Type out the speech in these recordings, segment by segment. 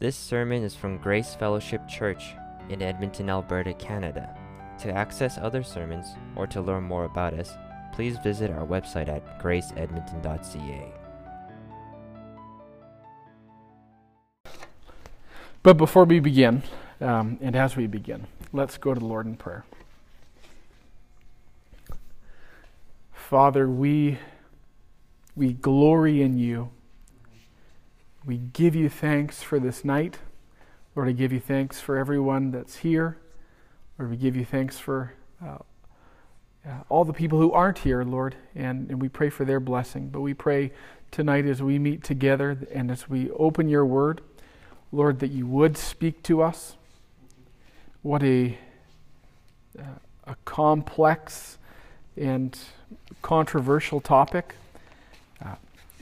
This sermon is from Grace Fellowship Church in Edmonton, Alberta, Canada. To access other sermons or to learn more about us, please visit our website at graceedmonton.ca. But before we begin, um, and as we begin, let's go to the Lord in prayer. Father, we, we glory in you. We give you thanks for this night. Lord, I give you thanks for everyone that's here. Lord, we give you thanks for uh, uh, all the people who aren't here, Lord, and, and we pray for their blessing. But we pray tonight as we meet together and as we open your word, Lord, that you would speak to us. What a, uh, a complex and controversial topic.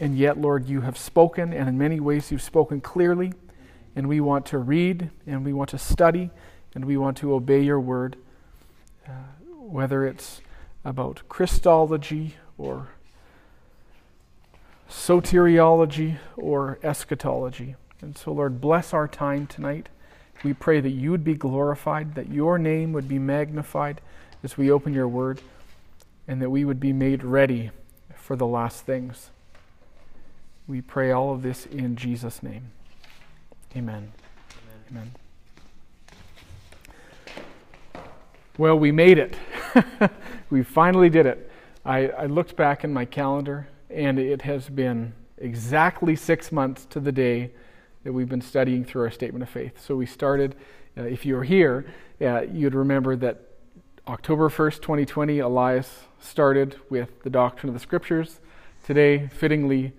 And yet, Lord, you have spoken, and in many ways you've spoken clearly. And we want to read, and we want to study, and we want to obey your word, uh, whether it's about Christology or soteriology or eschatology. And so, Lord, bless our time tonight. We pray that you would be glorified, that your name would be magnified as we open your word, and that we would be made ready for the last things. We pray all of this in Jesus' name. Amen. Amen. Well, we made it. we finally did it. I, I looked back in my calendar, and it has been exactly six months to the day that we've been studying through our statement of faith. So we started, uh, if you were here, uh, you'd remember that October 1st, 2020, Elias started with the doctrine of the scriptures. Today, fittingly,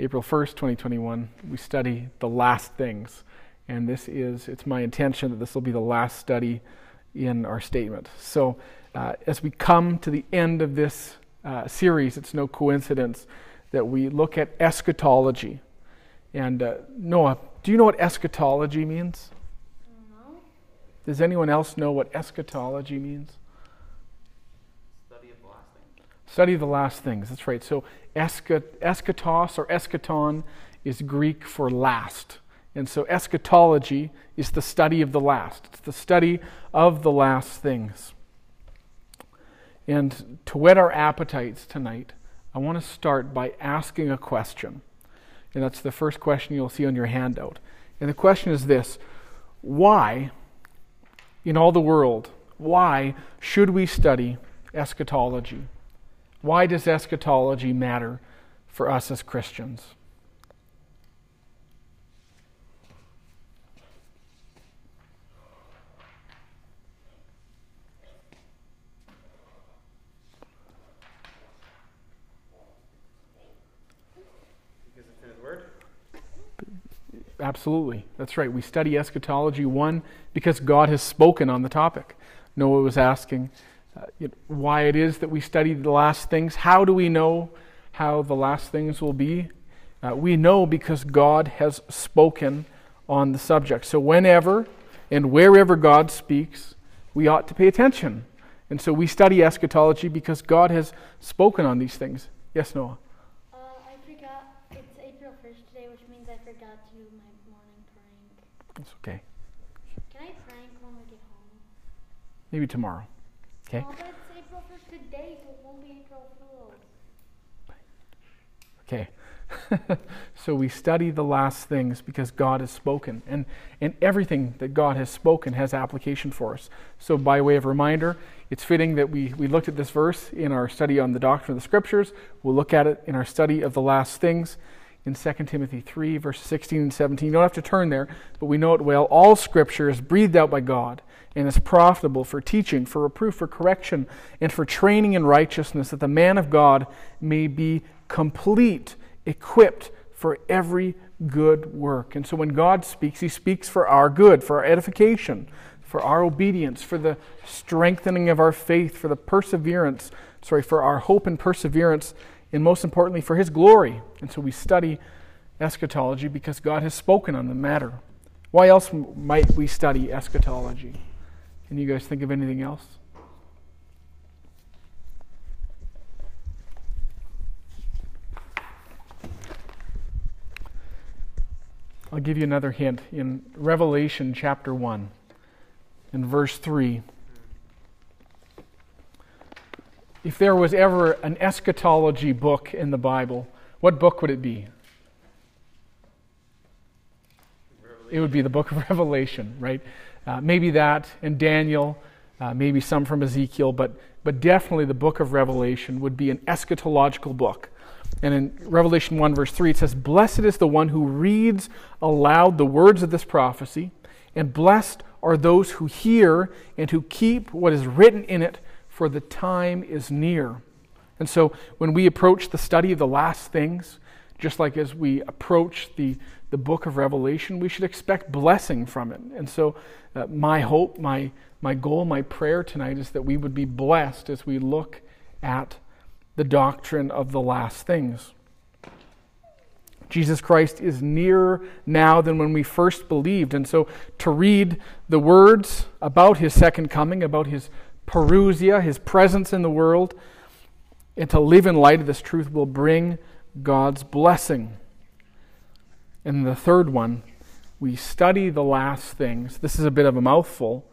April 1st, 2021, we study the last things. And this is, it's my intention that this will be the last study in our statement. So uh, as we come to the end of this uh, series, it's no coincidence that we look at eschatology. And uh, Noah, do you know what eschatology means? No. Does anyone else know what eschatology means? Study of the last thing. Study the last things. That's right. So eschatos or eschaton is Greek for last. And so eschatology is the study of the last. It's the study of the last things. And to whet our appetites tonight, I want to start by asking a question. And that's the first question you'll see on your handout. And the question is this Why, in all the world, why should we study eschatology? Why does eschatology matter for us as Christians? Absolutely. That's right. We study eschatology, one, because God has spoken on the topic. Noah was asking uh, why it is that we study the last things. How do we know how the last things will be? Uh, we know because God has spoken on the subject. So, whenever and wherever God speaks, we ought to pay attention. And so, we study eschatology because God has spoken on these things. Yes, Noah? Uh, I forgot. It's April 1st today, which means I forgot to do my morning prank. It's okay. Can I prank when we get home? Maybe tomorrow. Okay? It's April 1st today, so it won't be April Fool's. Okay. so we study the last things because God has spoken. And, and everything that God has spoken has application for us. So, by way of reminder, it's fitting that we, we looked at this verse in our study on the doctrine of the Scriptures. We'll look at it in our study of the last things in 2 Timothy 3, verses 16 and 17. You don't have to turn there, but we know it well. All Scripture is breathed out by God and is profitable for teaching, for reproof, for correction, and for training in righteousness, that the man of God may be complete, equipped for every good work. And so when God speaks, He speaks for our good, for our edification, for our obedience, for the strengthening of our faith, for the perseverance, sorry, for our hope and perseverance, and most importantly, for His glory. And so we study eschatology because God has spoken on the matter. Why else might we study eschatology? Can you guys think of anything else? I'll give you another hint. In Revelation chapter 1, in verse 3, if there was ever an eschatology book in the Bible, what book would it be? It would be the book of Revelation, right? Uh, maybe that and Daniel, uh, maybe some from Ezekiel, but, but definitely the book of Revelation would be an eschatological book. And in Revelation 1, verse 3, it says, Blessed is the one who reads aloud the words of this prophecy, and blessed are those who hear and who keep what is written in it, for the time is near. And so when we approach the study of the last things, just like as we approach the, the book of Revelation, we should expect blessing from it. And so, uh, my hope, my, my goal, my prayer tonight is that we would be blessed as we look at the doctrine of the last things. Jesus Christ is nearer now than when we first believed. And so to read the words about his second coming, about his parousia, his presence in the world, and to live in light of this truth will bring God's blessing. And the third one, we study the last things. This is a bit of a mouthful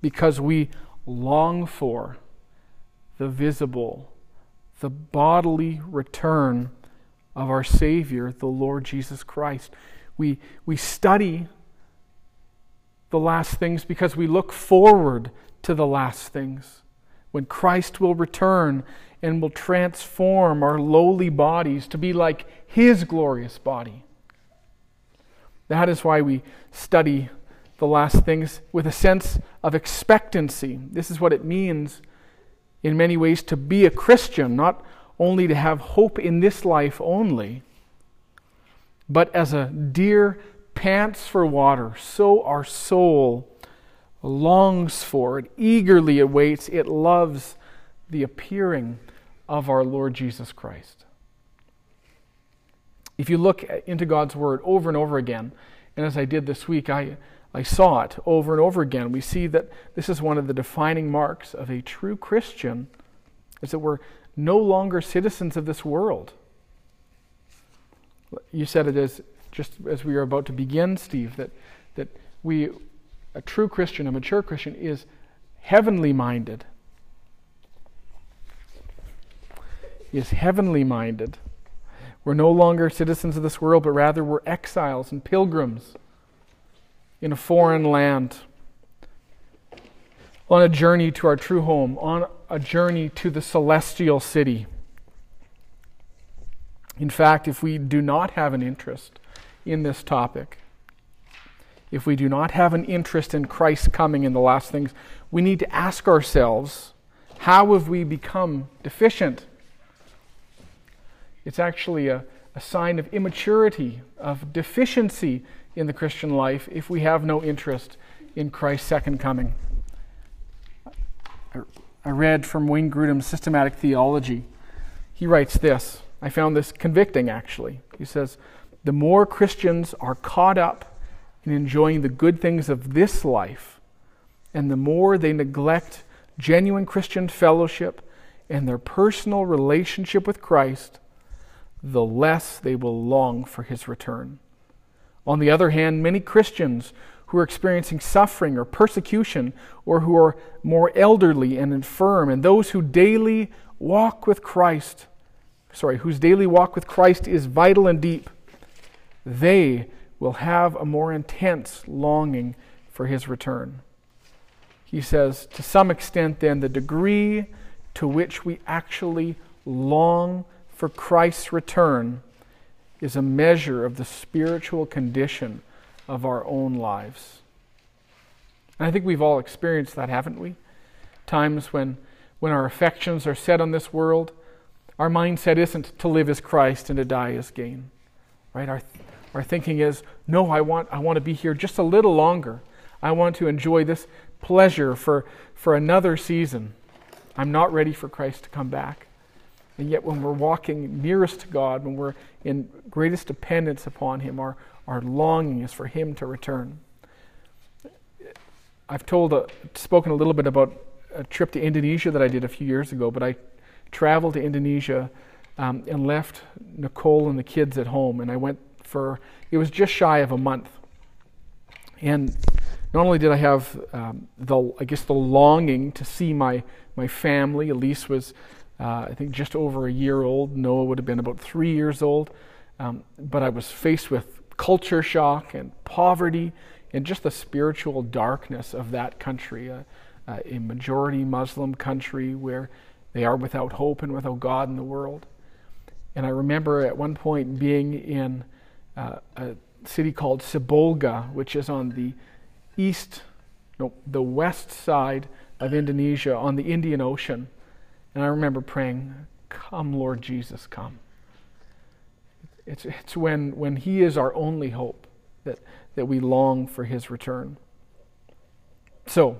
because we long for the visible the bodily return of our Savior, the Lord Jesus Christ. We, we study the last things because we look forward to the last things. When Christ will return and will transform our lowly bodies to be like His glorious body. That is why we study the last things with a sense of expectancy. This is what it means in many ways to be a Christian, not only to have hope in this life only, but as a deer pants for water, so our soul longs for it, eagerly awaits, it loves the appearing of our Lord Jesus Christ. If you look into God's Word over and over again, and as I did this week, I I saw it over and over again. We see that this is one of the defining marks of a true Christian is that we're no longer citizens of this world. You said it as just as we are about to begin, Steve, that that we a true Christian, a mature Christian is heavenly minded. Is heavenly minded. We're no longer citizens of this world, but rather we're exiles and pilgrims in a foreign land, on a journey to our true home, on a journey to the celestial city. In fact, if we do not have an interest in this topic, if we do not have an interest in Christ's coming in the last things, we need to ask ourselves how have we become deficient? It's actually a, a sign of immaturity, of deficiency in the Christian life if we have no interest in Christ's second coming. I read from Wayne Grudem's Systematic Theology. He writes this. I found this convicting, actually. He says, The more Christians are caught up in enjoying the good things of this life, and the more they neglect genuine Christian fellowship and their personal relationship with Christ, the less they will long for his return. On the other hand, many Christians who are experiencing suffering or persecution, or who are more elderly and infirm, and those who daily walk with Christ, sorry, whose daily walk with Christ is vital and deep, they will have a more intense longing for his return. He says, to some extent, then, the degree to which we actually long for Christ's return is a measure of the spiritual condition of our own lives. And I think we've all experienced that, haven't we? Times when, when our affections are set on this world, our mindset isn't to live as Christ and to die as gain. Right? Our, our thinking is, no, I want, I want to be here just a little longer. I want to enjoy this pleasure for, for another season. I'm not ready for Christ to come back. And yet, when we're walking nearest to God, when we're in greatest dependence upon Him, our, our longing is for Him to return. I've told, a, spoken a little bit about a trip to Indonesia that I did a few years ago, but I traveled to Indonesia um, and left Nicole and the kids at home, and I went for, it was just shy of a month. And not only did I have um, the, I guess, the longing to see my, my family, Elise was, uh, I think, just over a year old, Noah would have been about three years old, um, but I was faced with culture shock and poverty and just the spiritual darkness of that country, uh, uh, a majority Muslim country where they are without hope and without God in the world. And I remember at one point being in uh, a city called Sibolga, which is on the east, no, the west side of Indonesia on the Indian Ocean. And I remember praying, Come, Lord Jesus, come. It's, it's when, when He is our only hope that, that we long for His return. So,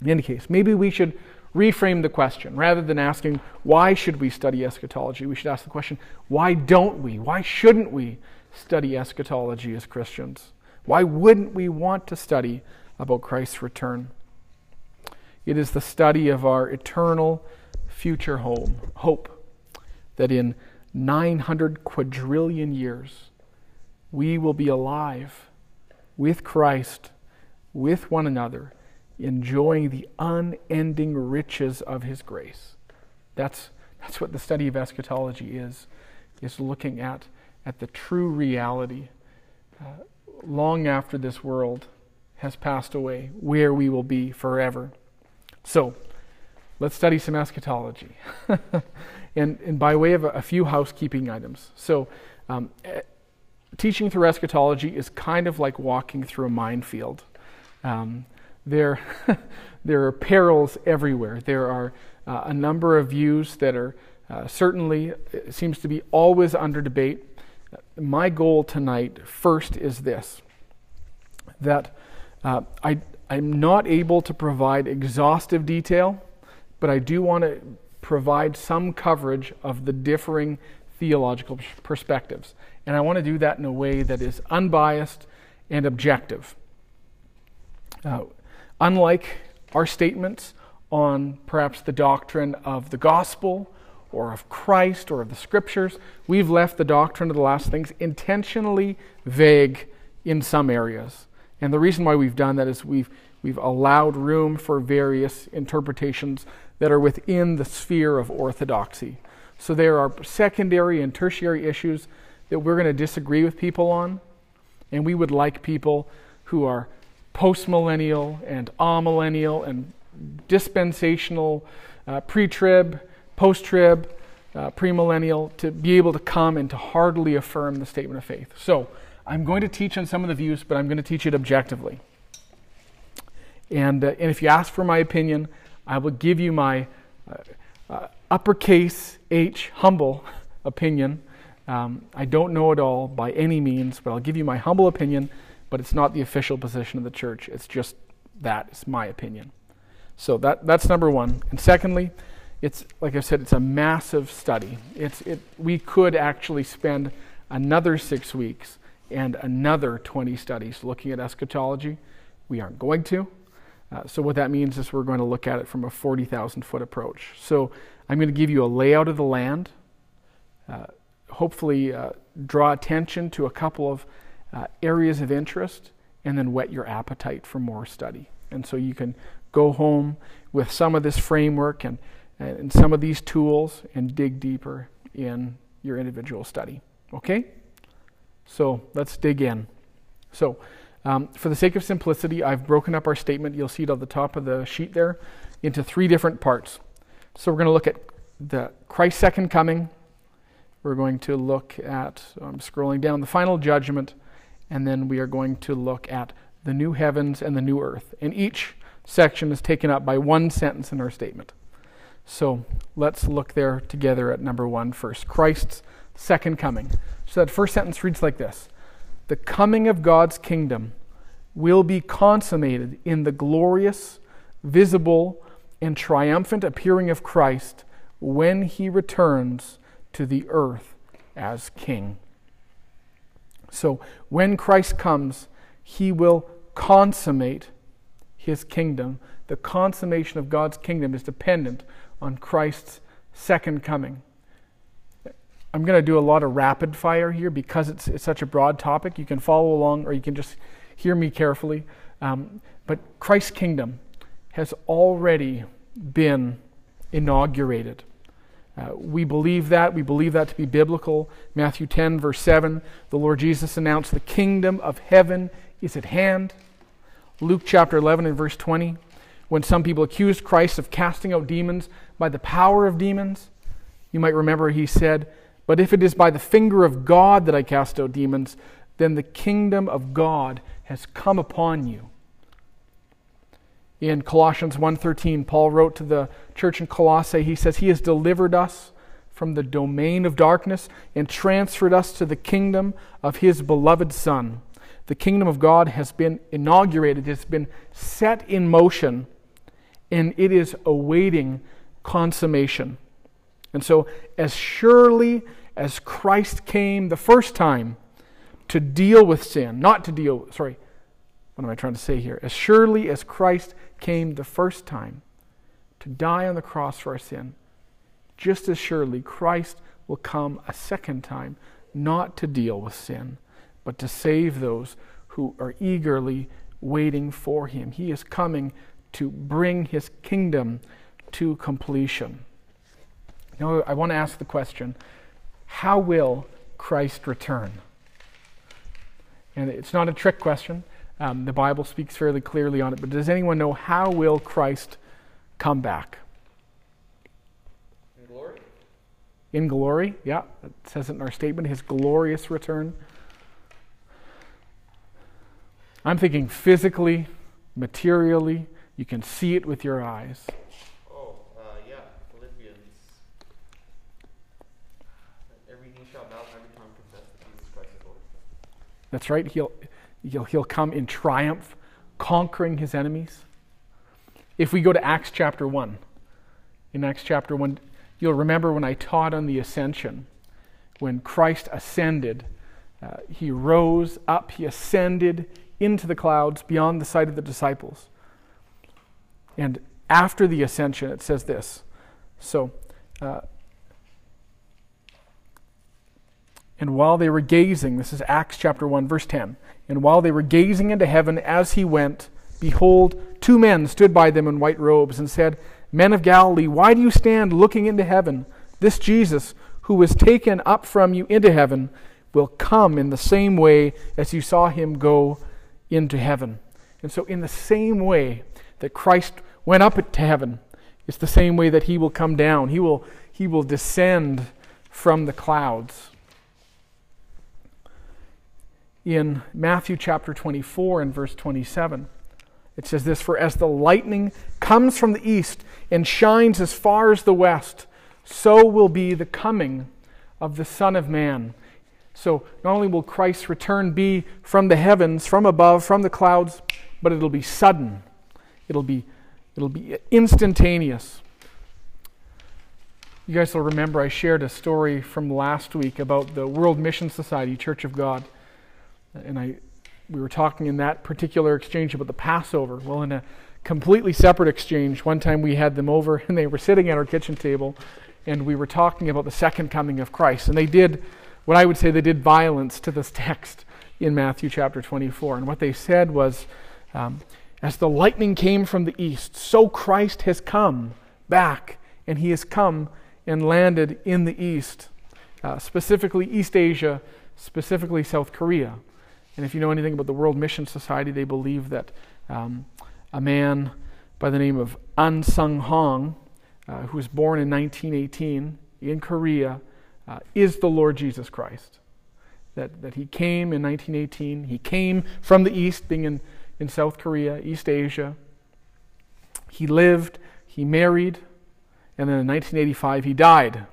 in any case, maybe we should reframe the question. Rather than asking, why should we study eschatology, we should ask the question, why don't we? Why shouldn't we study eschatology as Christians? Why wouldn't we want to study about Christ's return? It is the study of our eternal future home, hope, that in 900 quadrillion years we will be alive with Christ, with one another, enjoying the unending riches of his grace. That's, that's what the study of eschatology is, is looking at, at the true reality uh, long after this world has passed away, where we will be forever. So, let's study some eschatology. and, and by way of a, a few housekeeping items. So, um, teaching through eschatology is kind of like walking through a minefield. Um, there, there are perils everywhere. There are uh, a number of views that are uh, certainly, seems to be always under debate. My goal tonight, first, is this that uh, I, I'm not able to provide exhaustive detail, but I do want to provide some coverage of the differing theological perspectives. And I want to do that in a way that is unbiased and objective. Uh, Unlike our statements on perhaps the doctrine of the gospel or of Christ or of the scriptures, we've left the doctrine of the last things intentionally vague in some areas. And the reason why we've done that is we've, we've allowed room for various interpretations that are within the sphere of orthodoxy. So there are secondary and tertiary issues that we're going to disagree with people on, and we would like people who are postmillennial and amillennial and dispensational, uh, pre trib, post trib, uh, premillennial, to be able to come and to heartily affirm the statement of faith. So, I'm going to teach on some of the views, but I'm going to teach it objectively. And, uh, and if you ask for my opinion, I will give you my uh, uh, uppercase H, humble opinion. Um, I don't know it all by any means, but I'll give you my humble opinion but it's not the official position of the church. It's just that. It's my opinion. So that, that's number one. And secondly, it's like I said, it's a massive study. It's, it, we could actually spend another six weeks and another 20 studies looking at eschatology. We aren't going to. Uh, so, what that means is we're going to look at it from a 40,000 foot approach. So, I'm going to give you a layout of the land, uh, hopefully, uh, draw attention to a couple of uh, areas of interest and then whet your appetite for more study. And so you can go home with some of this framework and, and some of these tools and dig deeper in your individual study. Okay? So let's dig in. So, um, for the sake of simplicity, I've broken up our statement, you'll see it on the top of the sheet there, into three different parts. So, we're going to look at the Christ's second coming. We're going to look at, I'm scrolling down, the final judgment and then we are going to look at the new heavens and the new earth. And each section is taken up by one sentence in our statement. So let's look there together at number one first Christ's second coming. So that first sentence reads like this The coming of God's kingdom will be consummated in the glorious, visible, and triumphant appearing of Christ when he returns to the earth as king. So when Christ comes, he will consummate his kingdom. The consummation of God's kingdom is dependent on Christ's second coming. I'm going to do a lot of rapid fire here because it's, it's such a broad topic. You can follow along or you can just hear me carefully. Um, but Christ's kingdom has already been inaugurated. Uh, we believe that. We believe that to be biblical. Matthew 10, verse 7, the Lord Jesus announced, The kingdom of heaven is at hand. Luke chapter 11 and verse 20, when some people accused Christ of casting out demons by the power of demons, you might remember he said, But if it is by the finger of God that I cast out demons, then the kingdom of God has come upon you. In Colossians 1:13, Paul wrote to the church in Colossae, he says, He has delivered us from the domain of darkness and transferred us to the kingdom of his beloved Son. The kingdom of God has been inaugurated, it's been set in motion, and it is awaiting consummation. And so, as surely as Christ came the first time to deal with sin, not to deal, sorry, what am I trying to say here? As surely as Christ came the first time to die on the cross for our sin, just as surely Christ will come a second time, not to deal with sin, but to save those who are eagerly waiting for him. He is coming to bring his kingdom to completion. Now, I want to ask the question how will Christ return? And it's not a trick question. Um, the Bible speaks fairly clearly on it, but does anyone know how will Christ come back? In glory? In glory, yeah, it says it in our statement, his glorious return. I'm thinking physically, materially, you can see it with your eyes. Oh, uh, yeah, Philippians. Every knee shall bow, every tongue confess that Jesus Christ is Lord. That's right, he'll, he'll, he'll come in triumph, conquering his enemies. If we go to Acts chapter 1, in Acts chapter 1, you'll remember when I taught on the ascension, when Christ ascended, uh, he rose up, he ascended into the clouds beyond the sight of the disciples. And after the ascension, it says this. So, uh, and while they were gazing, this is Acts chapter 1, verse 10. And while they were gazing into heaven as he went, behold, two men stood by them in white robes and said, Men of Galilee, why do you stand looking into heaven? This Jesus, who was taken up from you into heaven, will come in the same way as you saw him go into heaven. And so, in the same way that Christ went up to heaven, it's the same way that he will come down. He will, he will descend from the clouds. In Matthew chapter 24 and verse 27, it says this For as the lightning comes from the east and shines as far as the west, so will be the coming of the Son of Man. So not only will Christ's return be from the heavens, from above, from the clouds, but it'll be sudden. It'll be, it'll be instantaneous. You guys will remember I shared a story from last week about the World Mission Society, Church of God. And I, we were talking in that particular exchange about the Passover. Well, in a completely separate exchange, one time we had them over and they were sitting at our kitchen table and we were talking about the second coming of Christ. And they did what I would say they did violence to this text in Matthew chapter 24. And what they said was, um, as the lightning came from the east, so Christ has come back, and he has come and landed in the east, uh, specifically East Asia, specifically South Korea. And if you know anything about the World Mission Society, they believe that um, a man by the name of An Sung Hong, uh, who was born in 1918 in Korea, uh, is the Lord Jesus Christ. That, that he came in 1918. He came from the east, being in, in South Korea, East Asia. He lived, he married, and then in 1985 he died.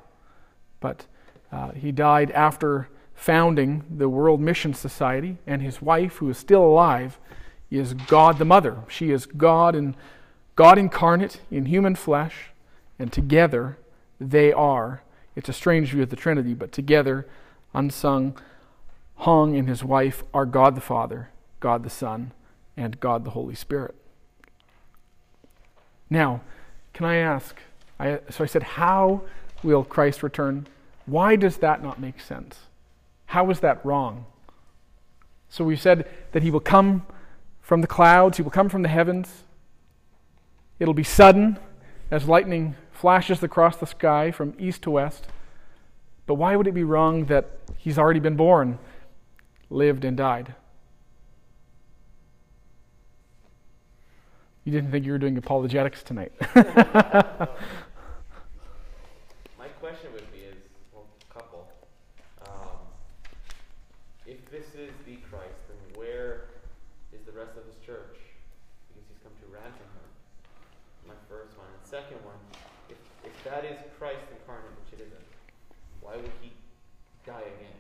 But uh, he died after founding the World Mission Society, and his wife, who is still alive, is God the Mother. She is God and God incarnate in human flesh, and together they are. It's a strange view of the Trinity, but together, An Sung Hong and his wife are God the Father, God the Son, and God the Holy Spirit. Now, can I ask? I, so I said, how will Christ return? Why does that not make sense? How is that wrong? So we said that he will come from the clouds, he will come from the heavens. It'll be sudden as lightning flashes across the sky from east to west. But why would it be wrong that he's already been born, lived, and died? You didn't think you were doing apologetics tonight. My question would be is, well, couple. Um, if this is the Christ, then where is the rest of his church? Because he's come to ransom her. My first one. And second one, if, if that is Christ incarnate, which it isn't, why would he die again?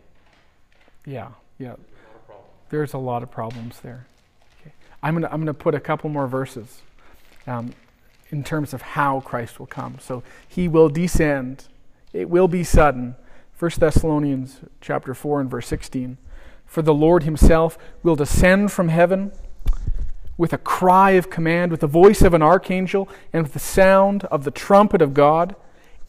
yeah, yeah. There's a lot of problems. There's a lot of problems there. I'm going to I'm to put a couple more verses um, in terms of how Christ will come. So he will descend. It will be sudden. 1 Thessalonians chapter 4 and verse 16. For the Lord himself will descend from heaven with a cry of command, with the voice of an archangel, and with the sound of the trumpet of God,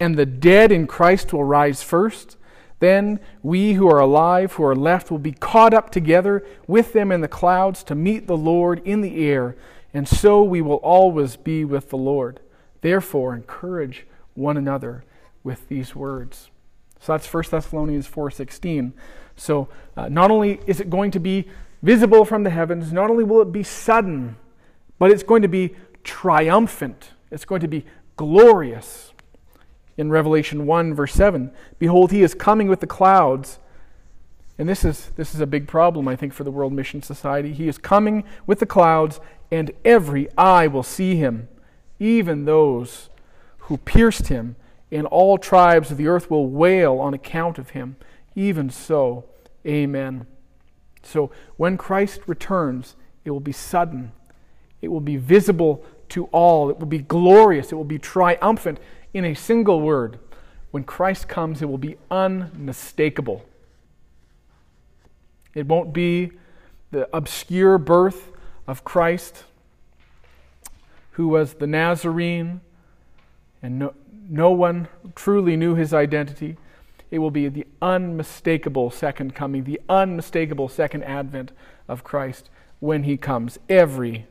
and the dead in Christ will rise first. Then we who are alive, who are left, will be caught up together with them in the clouds to meet the Lord in the air, and so we will always be with the Lord. Therefore, encourage one another with these words. So that's 1 Thessalonians 4:16. So uh, not only is it going to be visible from the heavens, not only will it be sudden, but it's going to be triumphant. It's going to be glorious. In Revelation 1 verse 7, behold he is coming with the clouds. And this is this is a big problem I think for the World Mission Society. He is coming with the clouds and every eye will see him, even those who pierced him, and all tribes of the earth will wail on account of him. Even so, amen. So when Christ returns, it will be sudden, it will be visible to all, it will be glorious, it will be triumphant. In a single word, when Christ comes, it will be unmistakable. It won't be the obscure birth of Christ, who was the Nazarene, and no, no one truly knew his identity. It will be the unmistakable second coming, the unmistakable second advent of Christ when he comes. Every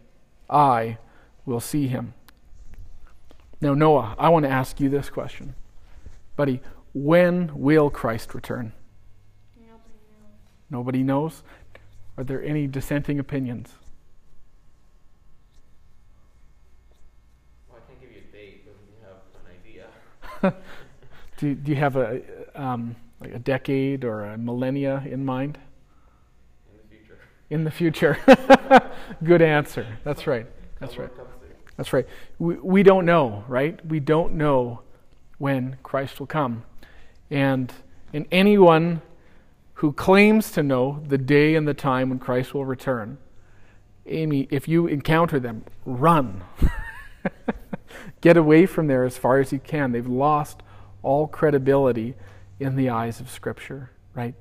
eye will see him. Now, Noah, I want to ask you this question. Buddy, when will Christ return? Nobody knows. Nobody knows. Are there any dissenting opinions? Well, I can't give you a date, but we have an idea. Do, do you have a, um, like a decade or a millennia in mind? In the future. In the future. Good answer. That's right. That's right. That's right. We, we don't know, right? We don't know when Christ will come. And, and anyone who claims to know the day and the time when Christ will return, Amy, if you encounter them, run. Get away from there as far as you can. They've lost all credibility in the eyes of Scripture, right?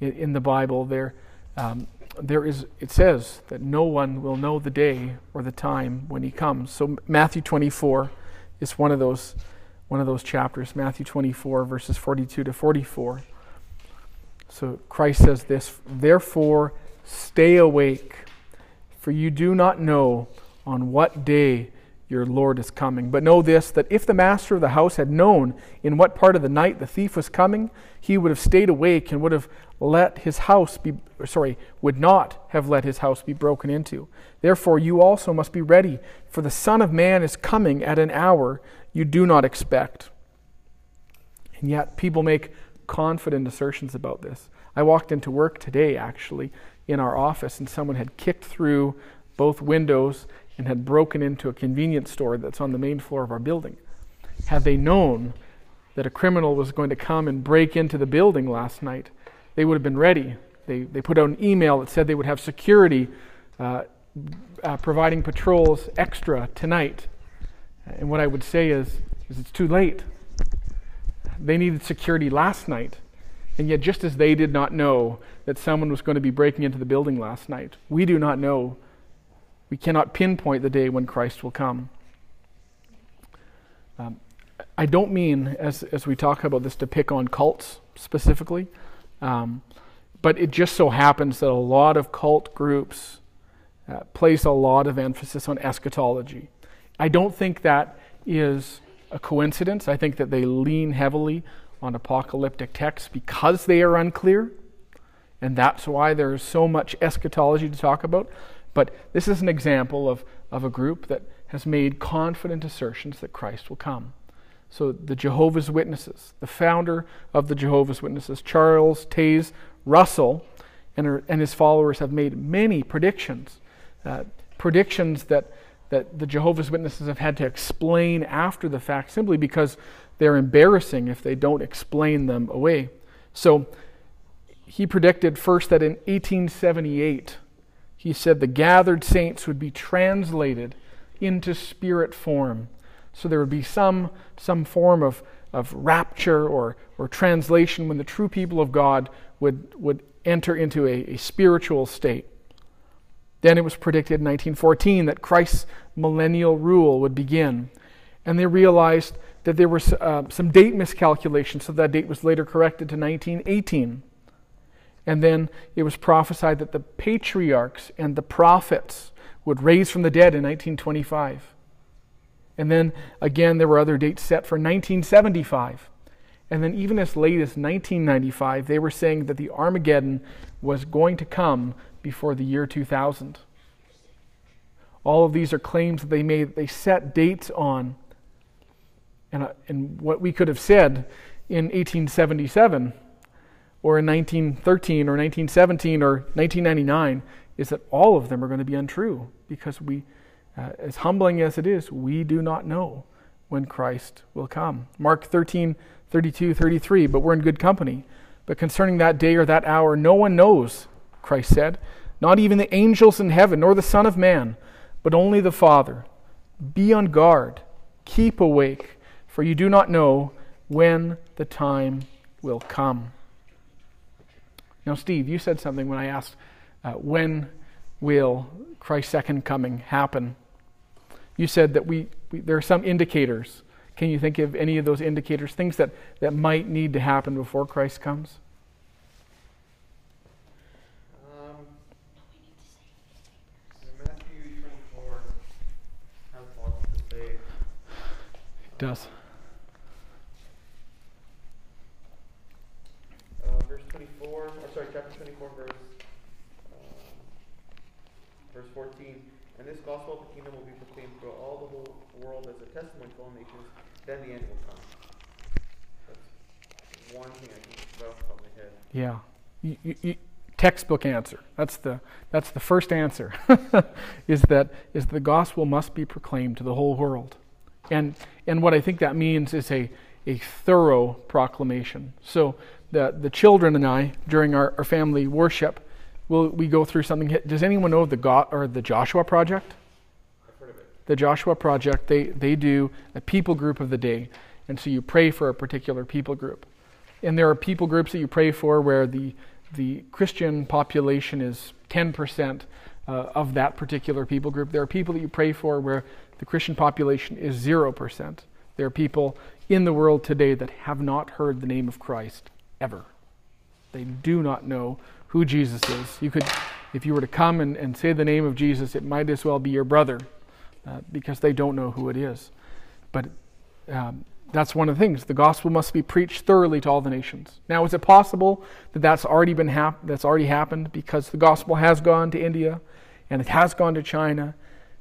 In, the Bible, there, um, there is, it says that no one will know the day or the time when he comes. So Matthew 24 is one of those, one of those chapters. Matthew 24, verses 42 to 44. So Christ says this, therefore stay awake, for you do not know on what day your Lord is coming. But know this that if the master of the house had known in what part of the night the thief was coming, he would have stayed awake and would have let his house be sorry, would not have let his house be broken into. Therefore you also must be ready, for the Son of Man is coming at an hour you do not expect. And yet people make confident assertions about this. I walked into work today actually in our office and someone had kicked through both windows and had broken into a convenience store that's on the main floor of our building. Had they known that a criminal was going to come and break into the building last night, they would have been ready. They, they put out an email that said they would have security uh, uh, providing patrols extra tonight. And what I would say is, is it's too late. They needed security last night. And yet, just as they did not know that someone was going to be breaking into the building last night, we do not know. We cannot pinpoint the day when Christ will come. Um, I don't mean, as, as we talk about this, to pick on cults specifically, um, but it just so happens that a lot of cult groups uh, place a lot of emphasis on eschatology. I don't think that is a coincidence. I think that they lean heavily on apocalyptic texts because they are unclear, and that's why there is so much eschatology to talk about. But this is an example of, of a group that has made confident assertions that Christ will come. So, the Jehovah's Witnesses, the founder of the Jehovah's Witnesses, Charles Taze Russell, and, her, and his followers have made many predictions, uh, predictions that, that the Jehovah's Witnesses have had to explain after the fact simply because they're embarrassing if they don't explain them away. So, he predicted first that in 1878, he said the gathered saints would be translated into spirit form. So there would be some, some form of, of rapture or, or translation when the true people of God would, would enter into a, a spiritual state. Then it was predicted in 1914 that Christ's millennial rule would begin. And they realized that there were uh, some date miscalculations, so that date was later corrected to 1918. And then it was prophesied that the patriarchs and the prophets would raise from the dead in 1925. And then again, there were other dates set for 1975. And then, even as late as 1995, they were saying that the Armageddon was going to come before the year 2000. All of these are claims that they made, they set dates on. And, uh, and what we could have said in 1877 or in 1913 or 1917 or 1999 is that all of them are going to be untrue because we, uh, as humbling as it is, we do not know when Christ will come. Mark 13, 32, 33, but we're in good company. But concerning that day or that hour, no one knows, Christ said, not even the angels in heaven, nor the Son of Man, but only the Father. Be on guard, keep awake, for you do not know when the time will come. Now, Steve, you said something when I asked, uh, when will Christ's second coming happen? You said that we, we, there are some indicators. Can you think of any of those indicators, things that, that might need to happen before Christ comes? Um, Matthew 24 has lots to say. It does. Uh, verse 24, or sorry, chapter 24, verse, um, verse 14. And this gospel of the kingdom will be proclaimed throughout all the whole world as a testimony to all nations, then the end will come. That's one thing I can off the top of my head. Yeah. You, you, you, textbook answer. That's the, that's the first answer, is that is the gospel must be proclaimed to the whole world. And, and what I think that means is a, a thorough proclamation. So the, the children and I, during our, our family worship, will we go through something. Does anyone know of the God or the Joshua Project? I've heard of it. The Joshua Project, they, they do a people group of the day. And so you pray for a particular people group. And there are people groups that you pray for where the, the Christian population is 10% uh, of that particular people group. There are people that you pray for where the Christian population is 0%. There are people in the world today that have not heard the name of Christ ever. They do not know who Jesus is. You could, if you were to come and, and say the name of Jesus, it might as well be your brother uh, because they don't know who it is. But um, that's one of the things. The gospel must be preached thoroughly to all the nations. Now, is it possible that that's already been hap- that's already happened because the gospel has gone to India, and it has gone to China,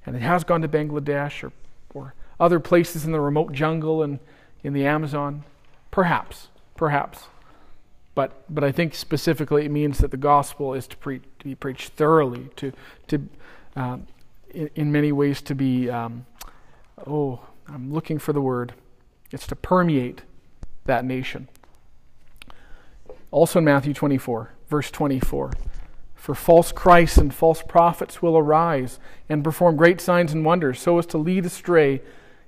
and it has gone to Bangladesh or, or other places in the remote jungle and in the Amazon? Perhaps, perhaps. But, but I think specifically it means that the gospel is to, pre- to be preached thoroughly, to, to um, in, in, many ways to be, um, oh, I'm looking for the word. It's to permeate that nation. Also in Matthew 24, verse 24. For false Christs and false prophets will arise and perform great signs and wonders, so as to lead astray,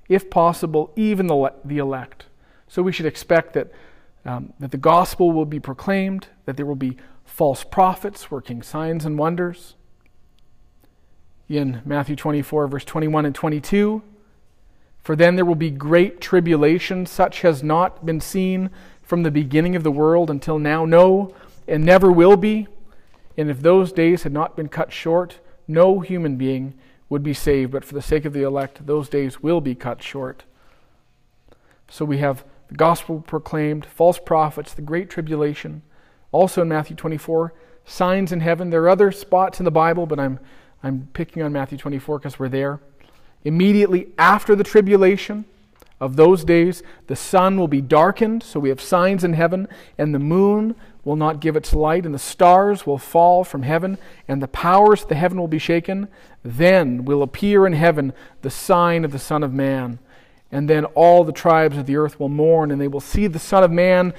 if possible, even the, the elect. So we should expect that um, that the gospel will be proclaimed, that there will be false prophets working signs and wonders. In Matthew 24, verse 21 and 22, For then there will be great tribulation, such has not been seen from the beginning of the world until now, no, and never will be. And if those days had not been cut short, no human being would be saved. But for the sake of the elect, those days will be cut short. So we have the gospel proclaimed, false prophets, the great tribulation. Also in Matthew 24, signs in heaven. There are other spots in the Bible, but I'm, I'm picking on Matthew 24 because we're there. Immediately after the tribulation of those days, the sun will be darkened, so we have signs in heaven, and the moon will not give its light, and the stars will fall from heaven, and the powers of the heaven will be shaken. Then will appear in heaven the sign of the Son of Man. And then all the tribes of the earth will mourn, and they will see the Son of Man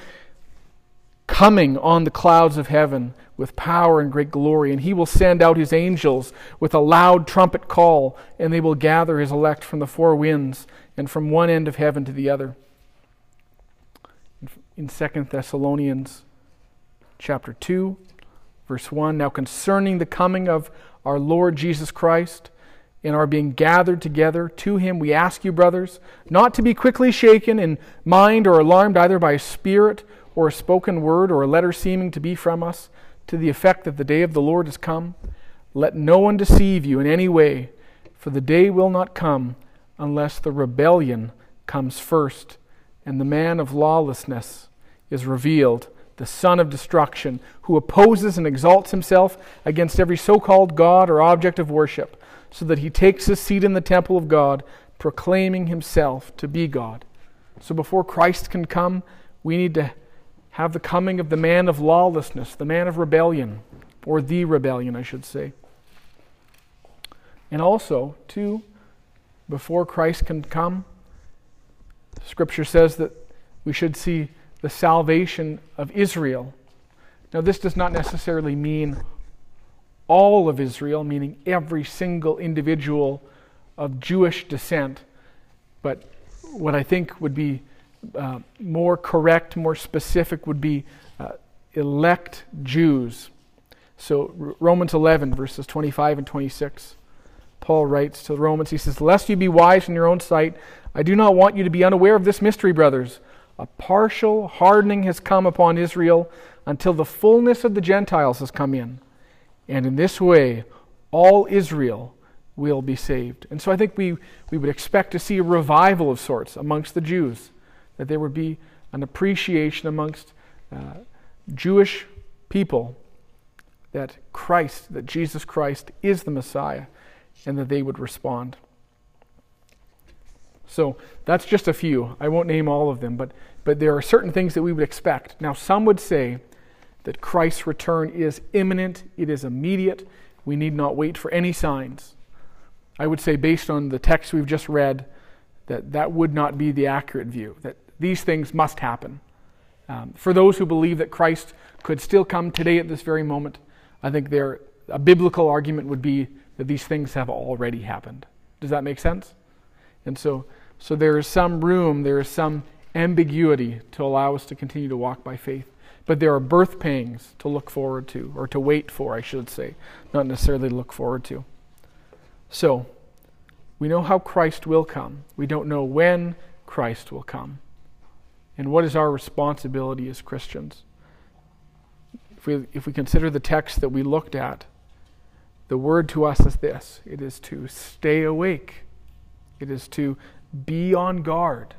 coming on the clouds of heaven with power and great glory. And he will send out his angels with a loud trumpet call, and they will gather his elect from the four winds and from one end of heaven to the other. In 2 Thessalonians chapter 2, verse 1 Now concerning the coming of our Lord Jesus Christ, and are being gathered together to him, we ask you, brothers, not to be quickly shaken in mind or alarmed either by a spirit or a spoken word or a letter seeming to be from us, to the effect that the day of the Lord is come. Let no one deceive you in any way, for the day will not come unless the rebellion comes first, and the man of lawlessness is revealed, the son of destruction, who opposes and exalts himself against every so called God or object of worship so that he takes his seat in the temple of God, proclaiming himself to be God. So before Christ can come, we need to have the coming of the man of lawlessness, the man of rebellion, or the rebellion, I should say. And also, too, before Christ can come, Scripture says that we should see the salvation of Israel. Now, this does not necessarily mean all of Israel, meaning every single individual of Jewish descent. But what I think would be uh, more correct, more specific, would be uh, elect Jews. So, Romans 11, verses 25 and 26. Paul writes to the Romans, he says, Lest you be wise in your own sight, I do not want you to be unaware of this mystery, brothers. A partial hardening has come upon Israel until the fullness of the Gentiles has come in. And in this way, all Israel will be saved. And so I think we, we would expect to see a revival of sorts amongst the Jews, that there would be an appreciation amongst uh, Jewish people that Christ, that Jesus Christ is the Messiah, and that they would respond. So that's just a few. I won't name all of them, but, but there are certain things that we would expect. Now, some would say that Christ's return is imminent, it is immediate. We need not wait for any signs. I would say, based on the text we've just read, that that would not be the accurate view, that these things must happen. Um, for those who believe that Christ could still come today at this very moment, I think there, a biblical argument would be that these things have already happened. Does that make sense? And so, so there is some room, there is some ambiguity to allow us to continue to walk by faith. But there are birth pangs to look forward to, or to wait for, I should say, not necessarily look forward to. So, we know how Christ will come. We don't know when Christ will come. And what is our responsibility as Christians? If we, if we consider the text that we looked at, the word to us is this it is to stay awake, it is to be on guard,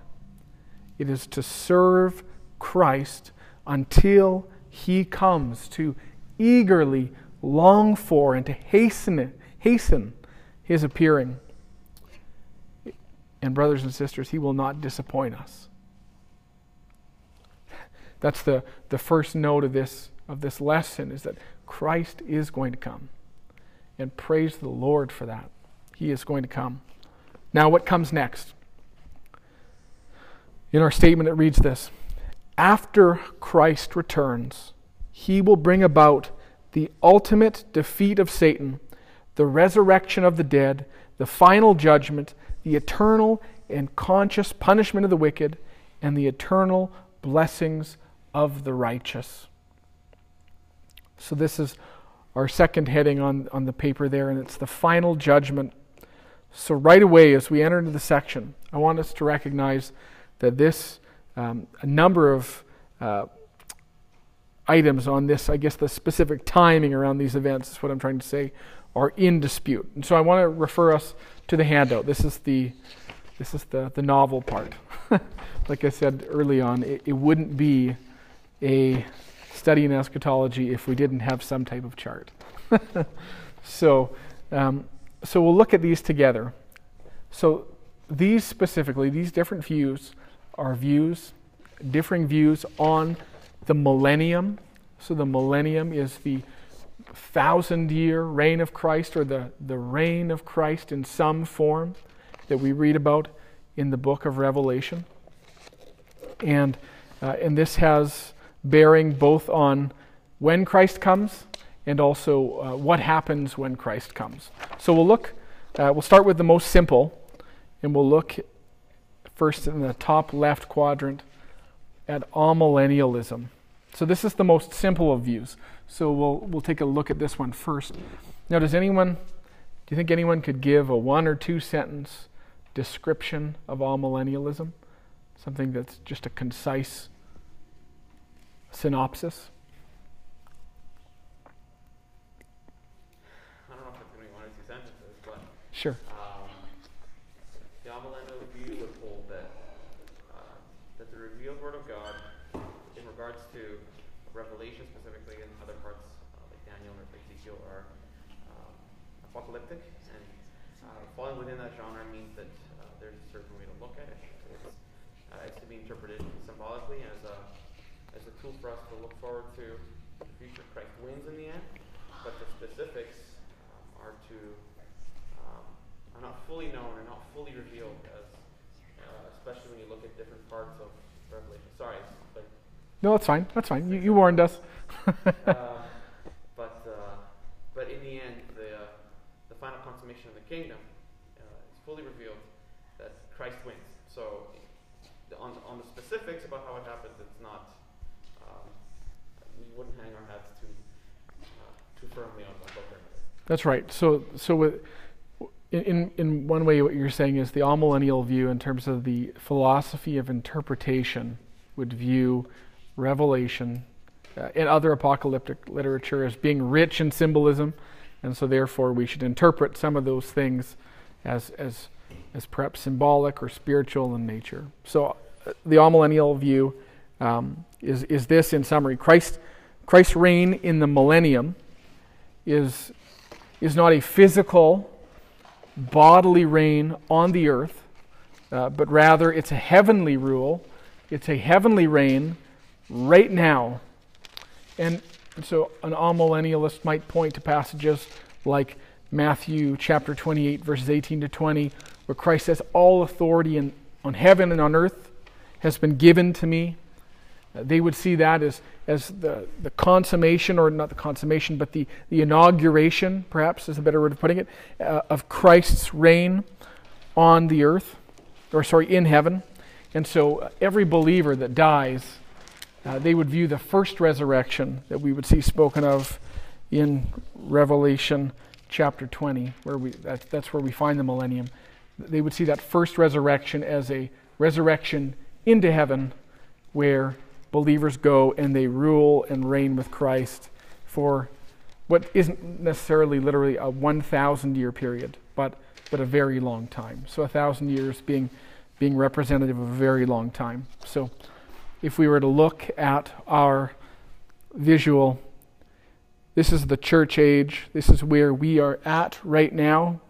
it is to serve Christ until he comes to eagerly long for and to hasten it, hasten his appearing. And brothers and sisters, he will not disappoint us. That's the, the first note of this, of this lesson is that Christ is going to come. And praise the Lord for that. He is going to come. Now, what comes next? In our statement, it reads this after Christ returns, he will bring about the ultimate defeat of Satan, the resurrection of the dead, the final judgment, the eternal and conscious punishment of the wicked, and the eternal blessings of the righteous. So, this is our second heading on, on the paper there, and it's the final judgment. So, right away, as we enter into the section, I want us to recognize that this, um, a number of uh, items on this, I guess the specific timing around these events is what I'm trying to say, are in dispute. And so I want to refer us to the handout. This is the this is the, the novel part. like I said early on, it, it wouldn't be a study in eschatology if we didn't have some type of chart. so, um, so we'll look at these together. So these specifically, these different views are views, differing views on the millennium. So the millennium is the thousand year reign of Christ or the, the reign of Christ in some form that we read about in the book of Revelation. And, uh, and this has bearing both on when Christ comes and also uh, what happens when Christ comes. So we'll look, uh, we'll start with the most simple, and we'll look first in the top left quadrant at amillennialism. So this is the most simple of views. So we'll we'll take a look at this one first. Now, does anyone do you think anyone could give a one or two sentence description of amillennialism? Something that's just a concise synopsis? I don't know if it's going to be one or two sentences, but Sure. um, the Amillennial view would hold that uh, that the revealed Word of God, in regards to Revelation specifically, and other parts uh, like Daniel or Ezekiel, are um, apocalyptic, and uh, falling within that genre means that uh, there's a certain way to look at it. It's, uh, it's to be interpreted symbolically as a as a tool for us to look forward to the future. Christ wins in the end, but the specifics um, are to um, are not fully known or not fully revealed, as uh, especially when you look at different parts of Revelation. Sorry, but No, that's fine. That's fine. You, you warned us. uh, but uh, but in the end, the uh, the final consummation of the kingdom uh, is fully revealed that Christ wins. So on on the specifics about how it happens, it's not. Um, we wouldn't hang our hats too uh, too firmly on one book or another. That's right. So, so with, in, in, one way, what you're saying is the amillennial view, in terms of the philosophy of interpretation, would view Revelation uh, and other apocalyptic literature as being rich in symbolism, and so therefore we should interpret some of those things as as as perhaps symbolic or spiritual in nature. So, uh, the amillennial view um, is is this in summary: Christ Christ's reign in the millennium is is not a physical, bodily reign on the earth, uh, but rather it's a heavenly rule. It's a heavenly reign right now. And so an amillennialist might point to passages like Matthew chapter 28, verses 18 to 20, where Christ says, All authority in, on heaven and on earth has been given to me. They would see that as, as the, the consummation, or not the consummation, but the, the inauguration, perhaps is a better word of putting it, uh, of Christ's reign on the earth, or sorry, in heaven. And so uh, every believer that dies, uh, they would view the first resurrection that we would see spoken of in Revelation chapter 20, where we, that, that's where we find the millennium. They would see that first resurrection as a resurrection into heaven where believers go and they rule and reign with Christ for what isn't necessarily literally a 1,000 year period, but, but a very long time. So, a thousand years being, being representative of a very long time. So, if we were to look at our visual, this is the church age, this is where we are at right now.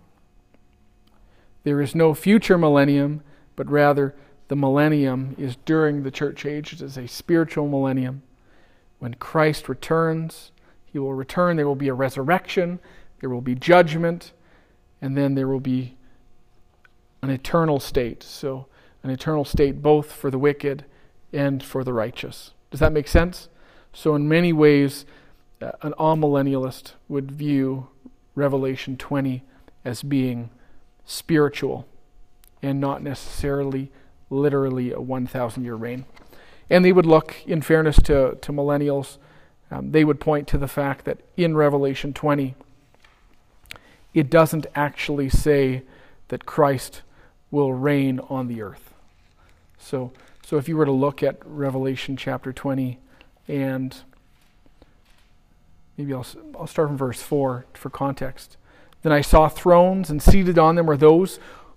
There is no future millennium, but rather the millennium is during the church age. It is a spiritual millennium. When Christ returns, he will return. There will be a resurrection, there will be judgment, and then there will be an eternal state. So, an eternal state both for the wicked and for the righteous. Does that make sense? So, in many ways, uh, an amillennialist would view Revelation 20 as being spiritual and not necessarily literally a 1,000 year reign. And they would look, in fairness to, to millennials, um, they would point to the fact that in Revelation 20, it doesn't actually say that Christ will reign on the earth. So, so if you were to look at Revelation chapter 20 and maybe I'll, I'll start from verse 4 for context. Then I saw thrones, and seated on them were those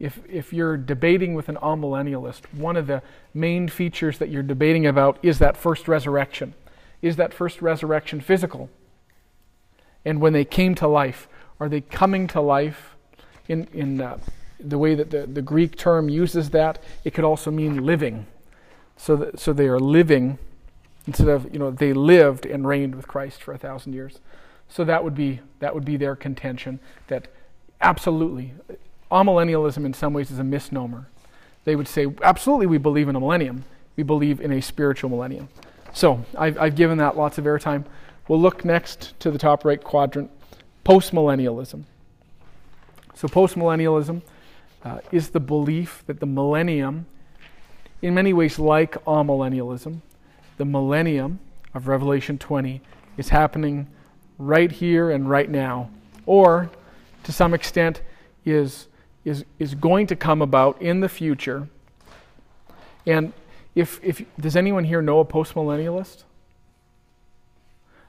if, if you're debating with an amillennialist, one of the main features that you're debating about is that first resurrection. Is that first resurrection physical? And when they came to life, are they coming to life in, in uh, the way that the, the Greek term uses that? It could also mean living. So, that, so they are living instead of, you know, they lived and reigned with Christ for a thousand years. So that would be, that would be their contention that absolutely amillennialism in some ways is a misnomer. They would say, absolutely, we believe in a millennium. We believe in a spiritual millennium. So I've, I've given that lots of airtime. We'll look next to the top right quadrant postmillennialism. So, postmillennialism uh, is the belief that the millennium, in many ways like amillennialism, the millennium of Revelation 20 is happening right here and right now, or to some extent is is, is going to come about in the future. And if, if does anyone here know a postmillennialist?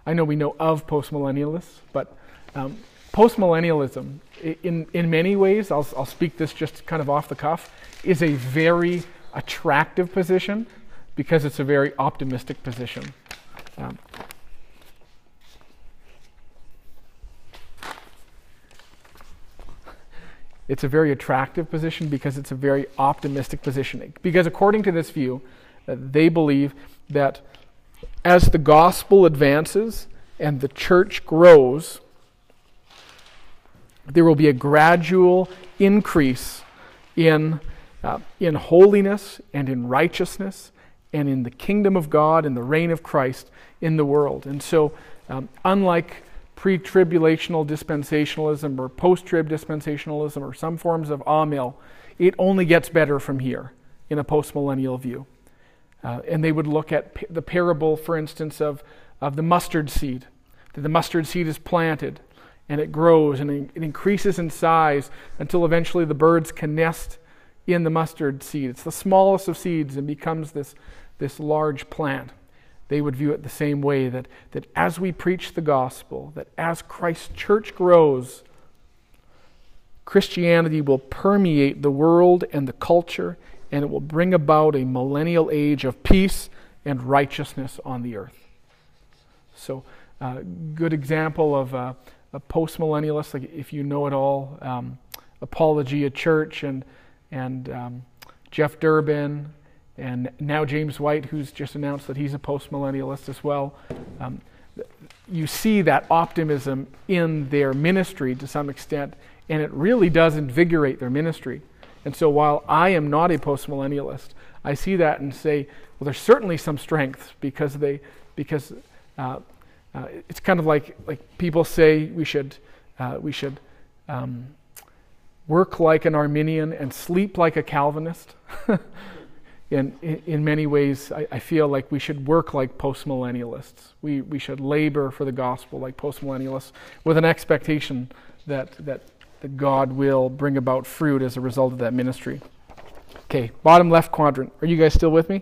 I know we know of postmillennialists, but um, postmillennialism, in, in many ways, I'll, I'll speak this just kind of off the cuff, is a very attractive position because it's a very optimistic position. Um, It's a very attractive position because it's a very optimistic position. Because according to this view, uh, they believe that as the gospel advances and the church grows, there will be a gradual increase in, uh, in holiness and in righteousness and in the kingdom of God and the reign of Christ in the world. And so, um, unlike pre tribulational dispensationalism or post trib dispensationalism or some forms of amil, it only gets better from here in a post millennial view. Uh, and they would look at p- the parable, for instance, of, of the mustard seed. That the mustard seed is planted and it grows and it increases in size until eventually the birds can nest in the mustard seed. It's the smallest of seeds and becomes this, this large plant they would view it the same way that, that as we preach the gospel, that as Christ's church grows, Christianity will permeate the world and the culture, and it will bring about a millennial age of peace and righteousness on the earth. So, uh, good example of a, a postmillennialist, like if you know it all, um, Apologia Church and and um, Jeff Durbin and now James White, who's just announced that he's a postmillennialist as well. Um, you see that optimism in their ministry to some extent, and it really does invigorate their ministry. And so while I am not a postmillennialist, I see that and say, well, there's certainly some strength because they, because uh, uh, it's kind of like like people say we should uh, we should um, work like an Arminian and sleep like a Calvinist. in, in many ways, I, I, feel like we should work like postmillennialists. We, we should labor for the gospel like postmillennialists with an expectation that, that, that God will bring about fruit as a result of that ministry. Okay, bottom left quadrant. Are you guys still with me?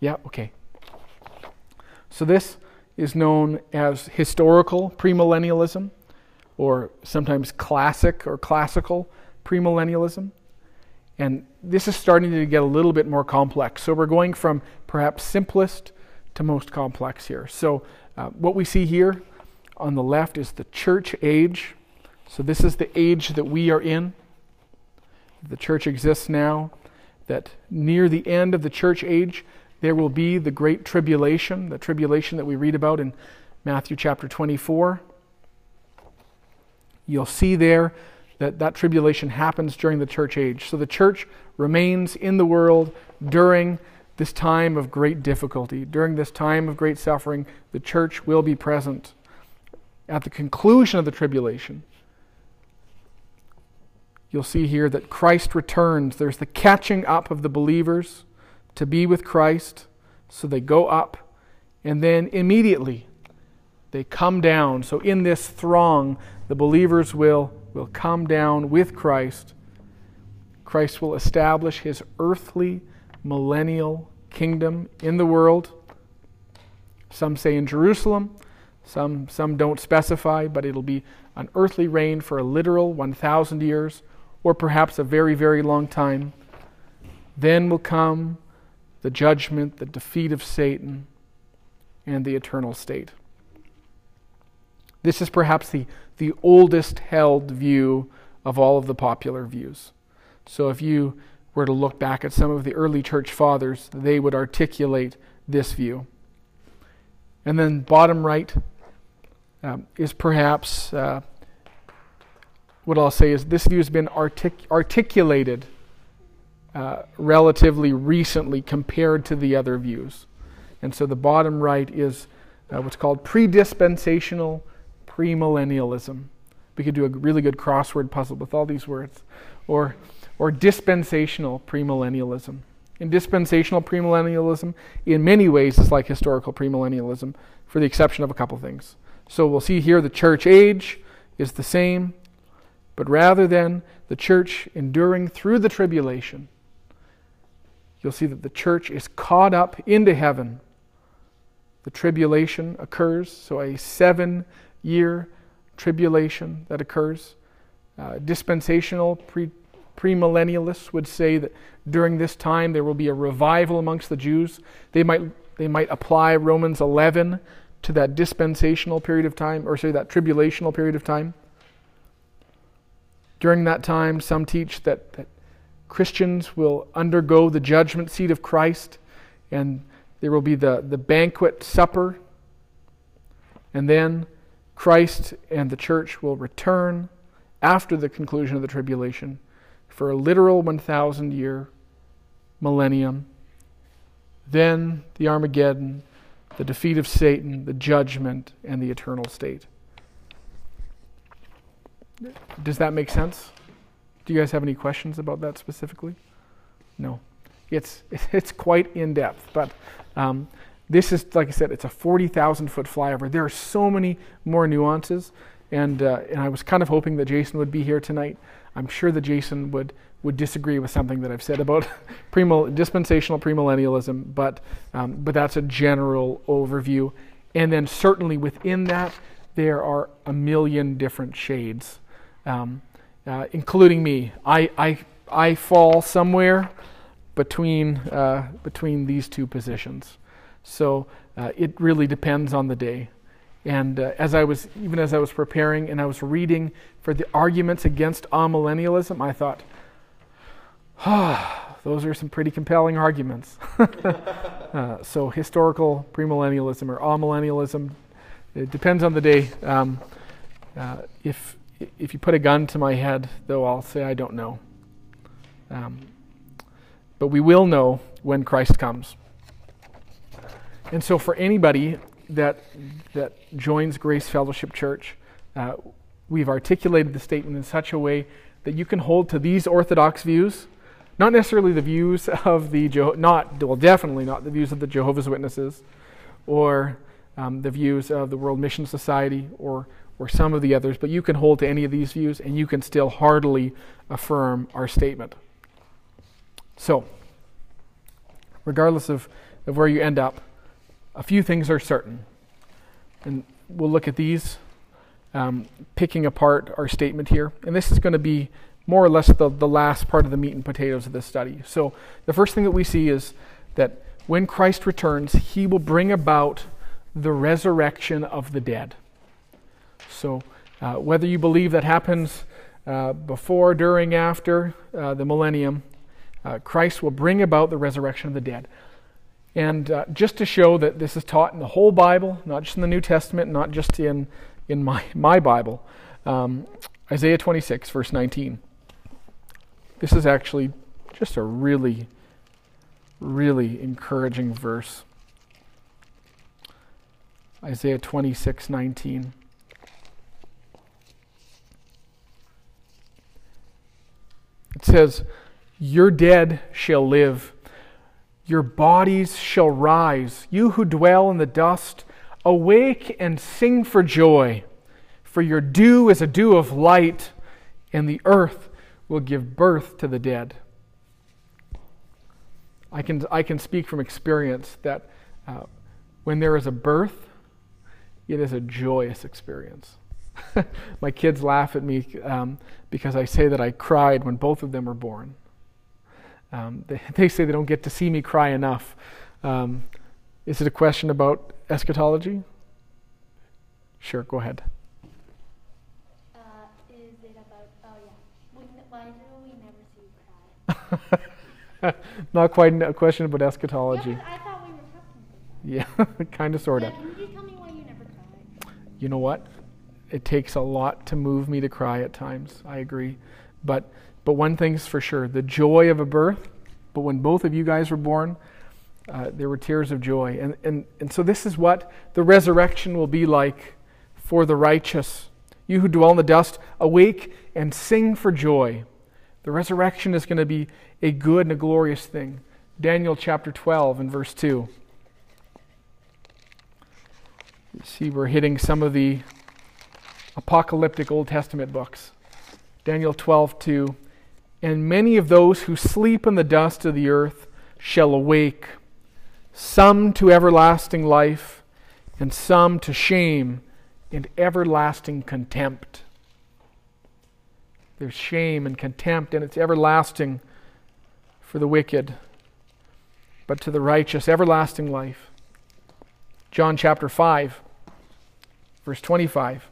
Yeah, okay. So this is known as historical premillennialism, or sometimes classic or classical premillennialism. And this is starting to get a little bit more complex. So we're going from perhaps simplest to most complex here. So uh, what we see here on the left is the church age. So this is the age that we are in. The church exists now. That near the end of the church age, there will be the great tribulation, the tribulation that we read about in Matthew chapter 24. You'll see there that that tribulation happens during the church age. So the church remains in the world during this time of great difficulty, during this time of great suffering, the church will be present. At the conclusion of the tribulation, you'll see here that Christ returns. There's the catching up of the believers to be with Christ. So they go up, and then immediately they come down. So in this throng, the believers will, will come down with Christ. Christ will establish his earthly millennial kingdom in the world. Some say in Jerusalem, some, some don't specify, but it'll be an earthly reign for a literal 1,000 years, or perhaps a very, very long time. Then will come the judgment, the defeat of Satan, and the eternal state. This is perhaps the, the oldest held view of all of the popular views. So if you were to look back at some of the early church fathers, they would articulate this view. And then, bottom right um, is perhaps uh, what I'll say is this view has been artic- articulated uh, relatively recently compared to the other views. And so the bottom right is uh, what's called pre dispensational premillennialism. We could do a really good crossword puzzle with all these words. Or, or dispensational premillennialism. In dispensational premillennialism, in many ways, is like historical premillennialism, for the exception of a couple things. So we'll see here the church age is the same, but rather than the church enduring through the tribulation, you'll see that the church is caught up into heaven. The tribulation occurs, so a seven year tribulation that occurs. Uh, dispensational pre- premillennialists would say that during this time there will be a revival amongst the Jews. They might, they might apply Romans 11 to that dispensational period of time, or say that tribulational period of time. During that time, some teach that, that Christians will undergo the judgment seat of Christ, and there will be the, the banquet supper. And then Christ and the church will return after the conclusion of the tribulation for a literal 1,000 year millennium. Then the Armageddon, the defeat of Satan, the judgment, and the eternal state. Does that make sense? Do you guys have any questions about that specifically? No. It's, it's quite in depth, but um, this is, like I said, it's a 40,000 foot flyover. There are so many more nuances, and, uh, and I was kind of hoping that Jason would be here tonight. I'm sure that Jason would, would disagree with something that I've said about dispensational premillennialism, but, um, but that's a general overview. And then, certainly within that, there are a million different shades. Um, uh, including me. I, I, I fall somewhere between, uh, between these two positions. So uh, it really depends on the day. And uh, as I was, even as I was preparing and I was reading for the arguments against amillennialism, I thought, ah, those are some pretty compelling arguments. Uh, so historical premillennialism or amillennialism, it depends on the day. Um, uh, if if you put a gun to my head, though, I'll say I don't know. Um, but we will know when Christ comes. And so, for anybody that that joins Grace Fellowship Church, uh, we've articulated the statement in such a way that you can hold to these orthodox views, not necessarily the views of the Jeho- not well, definitely not the views of the Jehovah's Witnesses, or um, the views of the World Mission Society, or or some of the others, but you can hold to any of these views and you can still heartily affirm our statement. So, regardless of, of where you end up, a few things are certain. And we'll look at these, um, picking apart our statement here. And this is going to be more or less the, the last part of the meat and potatoes of this study. So, the first thing that we see is that when Christ returns, he will bring about the resurrection of the dead. So, uh, whether you believe that happens uh, before, during, after uh, the millennium, uh, Christ will bring about the resurrection of the dead. And uh, just to show that this is taught in the whole Bible, not just in the New Testament, not just in, in my, my Bible, um, Isaiah 26, verse 19. This is actually just a really, really encouraging verse. Isaiah 26 19. It says, Your dead shall live, your bodies shall rise. You who dwell in the dust, awake and sing for joy. For your dew is a dew of light, and the earth will give birth to the dead. I can, I can speak from experience that uh, when there is a birth, it is a joyous experience. My kids laugh at me um, because I say that I cried when both of them were born. Um, they, they, say they don't get to see me cry enough. Um, is it a question about eschatology? Sure, go ahead. Uh, is it about, oh yeah, we, why do we never see you cry? Not quite a question about eschatology. Yeah, I thought we were talking about that. Yeah, kind of, sort of. Yeah, can you tell me why you never cry? You know what? It takes a lot to move me to cry at times. I agree. But but one thing's for sure the joy of a birth. But when both of you guys were born, uh, there were tears of joy. And, and, and so this is what the resurrection will be like for the righteous. You who dwell in the dust, awake and sing for joy. The resurrection is going to be a good and a glorious thing. Daniel chapter 12 and verse 2. You see, we're hitting some of the apocalyptic Old Testament books. Daniel 12 2. And many of those who sleep in the dust of the earth shall awake, some to everlasting life, and some to shame and everlasting contempt. There's shame and contempt, and it's everlasting for the wicked, but to the righteous, everlasting life. John chapter 5, verse 25.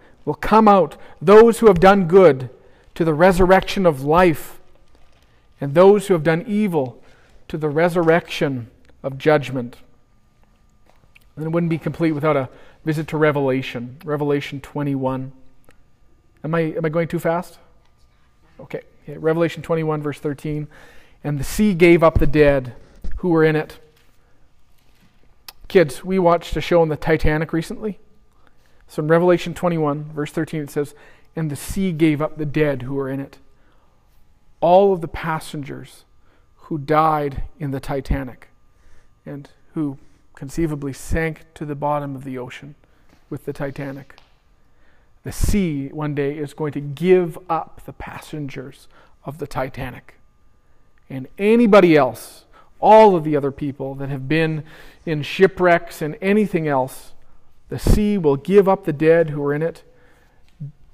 will come out, those who have done good to the resurrection of life, and those who have done evil to the resurrection of judgment. And it wouldn't be complete without a visit to Revelation, Revelation 21. Am I, am I going too fast? Okay. okay. Revelation 21, verse 13. And the sea gave up the dead who were in it. Kids, we watched a show on the Titanic recently. So in Revelation 21, verse 13, it says, And the sea gave up the dead who were in it. All of the passengers who died in the Titanic and who conceivably sank to the bottom of the ocean with the Titanic. The sea one day is going to give up the passengers of the Titanic. And anybody else, all of the other people that have been in shipwrecks and anything else, the sea will give up the dead who are in it.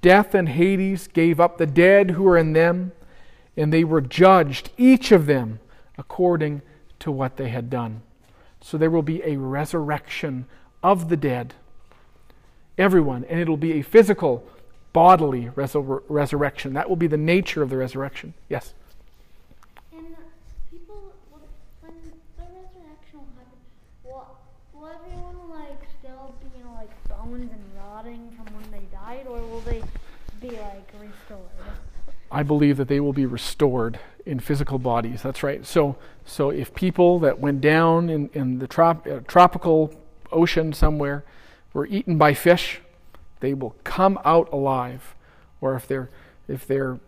Death and Hades gave up the dead who were in them, and they were judged, each of them, according to what they had done. So there will be a resurrection of the dead. Everyone, and it'll be a physical, bodily resur- resurrection. That will be the nature of the resurrection. Yes? I believe that they will be restored in physical bodies. That's right. So, so if people that went down in, in the trop, uh, tropical ocean somewhere were eaten by fish, they will come out alive. Or if their if their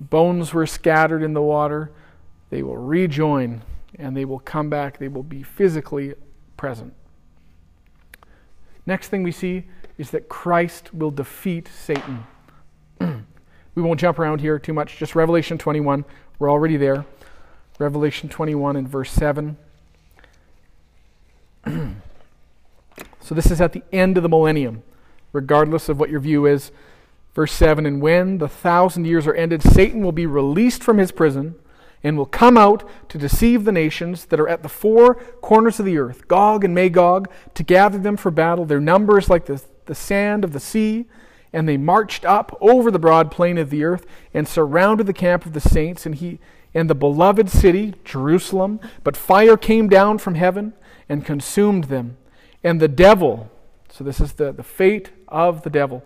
bones were scattered in the water, they will rejoin and they will come back. They will be physically present. Next thing we see is that Christ will defeat Satan. We won't jump around here too much, just Revelation 21. We're already there. Revelation 21 and verse 7. so this is at the end of the millennium, regardless of what your view is. Verse 7 And when the thousand years are ended, Satan will be released from his prison and will come out to deceive the nations that are at the four corners of the earth, Gog and Magog, to gather them for battle. Their number is like the, the sand of the sea. And they marched up over the broad plain of the earth and surrounded the camp of the saints and he and the beloved city, Jerusalem. But fire came down from heaven and consumed them. And the devil, so this is the, the fate of the devil,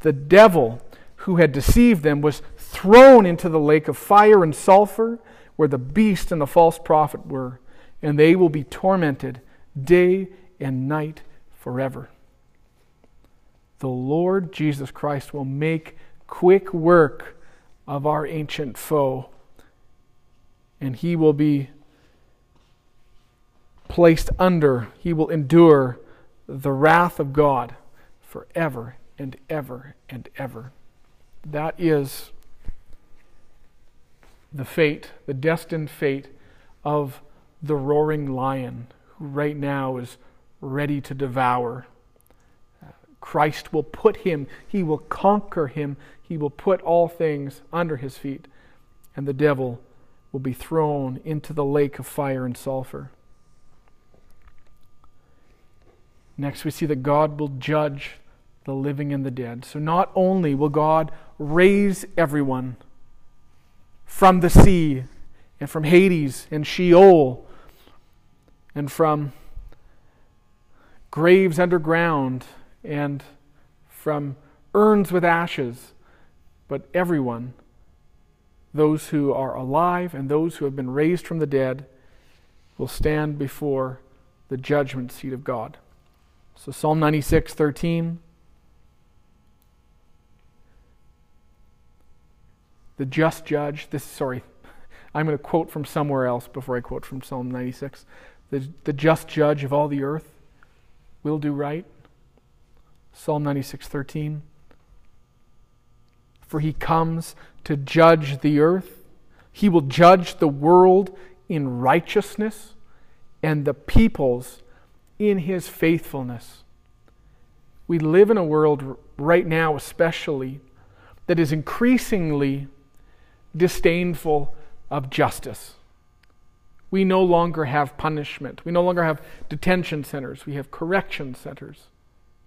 the devil who had deceived them was thrown into the lake of fire and sulfur where the beast and the false prophet were, and they will be tormented day and night forever. The Lord Jesus Christ will make quick work of our ancient foe, and he will be placed under, he will endure the wrath of God forever and ever and ever. That is the fate, the destined fate of the roaring lion who right now is ready to devour. Christ will put him, he will conquer him, he will put all things under his feet, and the devil will be thrown into the lake of fire and sulfur. Next, we see that God will judge the living and the dead. So not only will God raise everyone from the sea and from Hades and Sheol and from graves underground and from urns with ashes, but everyone, those who are alive and those who have been raised from the dead, will stand before the judgment seat of God. So Psalm 96, 13. The just judge, this, sorry, I'm going to quote from somewhere else before I quote from Psalm 96. The, the just judge of all the earth will do right. Psalm 96, 13. For he comes to judge the earth. He will judge the world in righteousness and the peoples in his faithfulness. We live in a world right now, especially, that is increasingly disdainful of justice. We no longer have punishment. We no longer have detention centers. We have correction centers.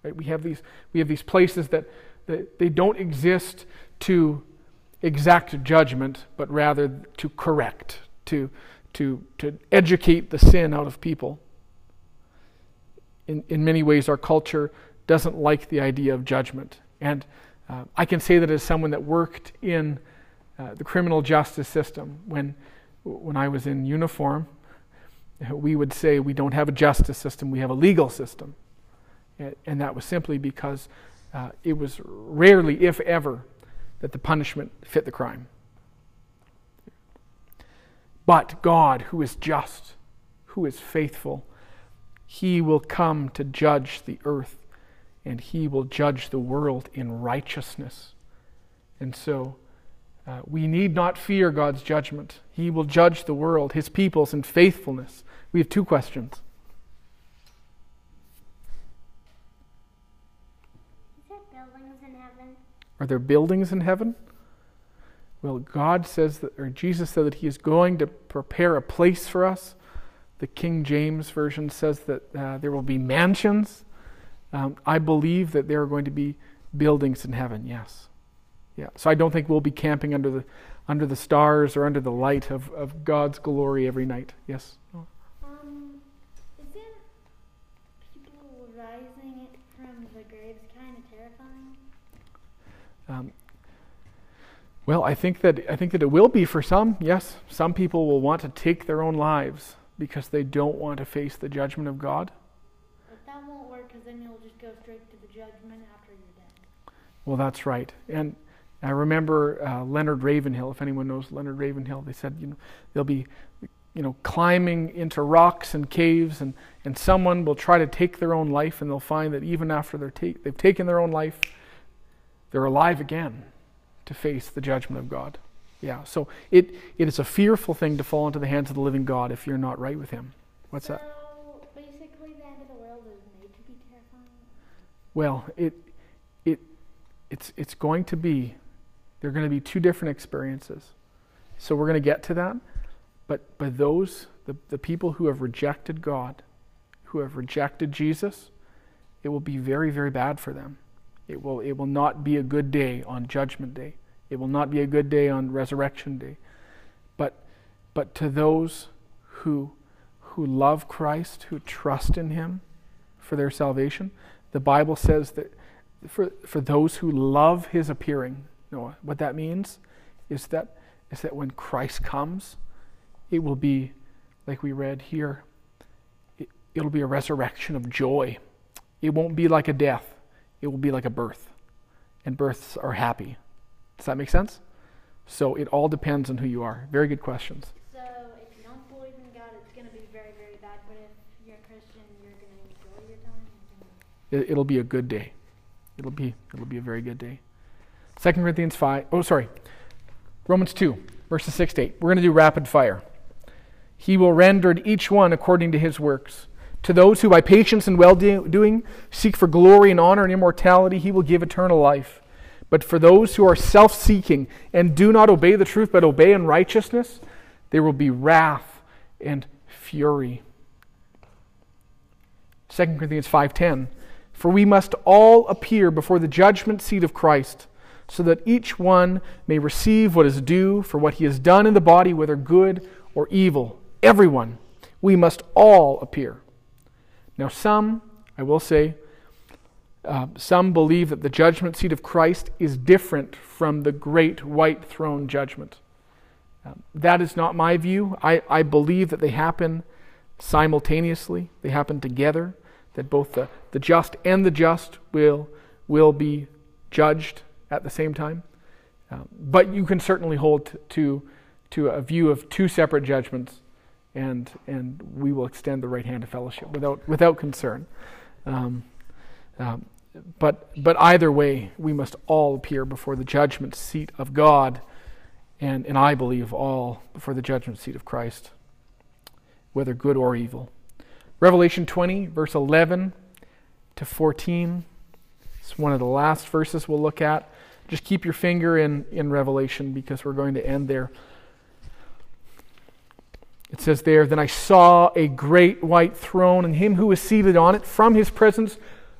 Right? We, have these, we have these places that, that they don't exist to exact judgment, but rather to correct, to, to, to educate the sin out of people. In, in many ways, our culture doesn't like the idea of judgment. And uh, I can say that as someone that worked in uh, the criminal justice system. When, when I was in uniform, we would say we don't have a justice system, we have a legal system. And that was simply because uh, it was rarely, if ever, that the punishment fit the crime. But God, who is just, who is faithful, he will come to judge the earth and he will judge the world in righteousness. And so, uh, we need not fear God's judgment. He will judge the world, his peoples, in faithfulness. We have two questions. Is there buildings in heaven? Are there buildings in heaven? Well, God says that, or Jesus said that He is going to prepare a place for us. The King James Version says that uh, there will be mansions. Um, I believe that there are going to be buildings in heaven, yes. Yeah. So I don't think we'll be camping under the under the stars or under the light of, of God's glory every night. Yes. Um, isn't people rising from the graves kind of terrifying? Um, well, I think that I think that it will be for some. Yes, some people will want to take their own lives because they don't want to face the judgment of God. But that won't work because then you'll just go straight to the judgment after you're dead. Well, that's right. And I remember uh, Leonard Ravenhill. If anyone knows Leonard Ravenhill, they said you know they'll be you know climbing into rocks and caves, and and someone will try to take their own life, and they'll find that even after they're ta- they've taken their own life, they're alive again to face the judgment of God. Yeah. So it it is a fearful thing to fall into the hands of the living God if you're not right with Him. What's that? so, that? basically, the end of the world is made to be terrifying. Well, it it it's it's going to be they're going to be two different experiences. So we're going to get to that. But, but those, the, the people who have rejected God, who have rejected Jesus, it will be very, very bad for them. It will, it will not be a good day on Judgment Day. It will not be a good day on Resurrection Day. But, but to those who, who love Christ, who trust in Him for their salvation, the Bible says that for, for those who love His appearing, Noah, what that means is that, is that when Christ comes, it will be, like we read here, it, it'll be a resurrection of joy. It won't be like a death, it will be like a birth. And births are happy. Does that make sense? So it all depends on who you are. Very good questions. So if you don't believe in God, it's going to be very, very bad. But if you're a Christian, you're going to enjoy your time. It, it'll be a good day. It'll be it'll be a very good day. 2 Corinthians 5. Oh, sorry. Romans 2, verses 6 to 8. We're going to do rapid fire. He will render each one according to his works. To those who by patience and well doing seek for glory and honor and immortality, he will give eternal life. But for those who are self seeking and do not obey the truth but obey unrighteousness, there will be wrath and fury. 2 Corinthians 5:10 For we must all appear before the judgment seat of Christ so that each one may receive what is due for what he has done in the body whether good or evil everyone we must all appear now some I will say uh, some believe that the judgment seat of Christ is different from the great white throne judgment. Um, that is not my view. I, I believe that they happen simultaneously, they happen together, that both the, the just and the just will, will be judged at the same time. Um, but you can certainly hold to, to a view of two separate judgments, and, and we will extend the right hand of fellowship without, without concern. Um, um, but, but either way, we must all appear before the judgment seat of God, and, and I believe all before the judgment seat of Christ, whether good or evil. Revelation 20, verse 11 to 14. It's one of the last verses we'll look at. Just keep your finger in, in Revelation because we're going to end there. It says there, Then I saw a great white throne, and him who was seated on it. From his presence,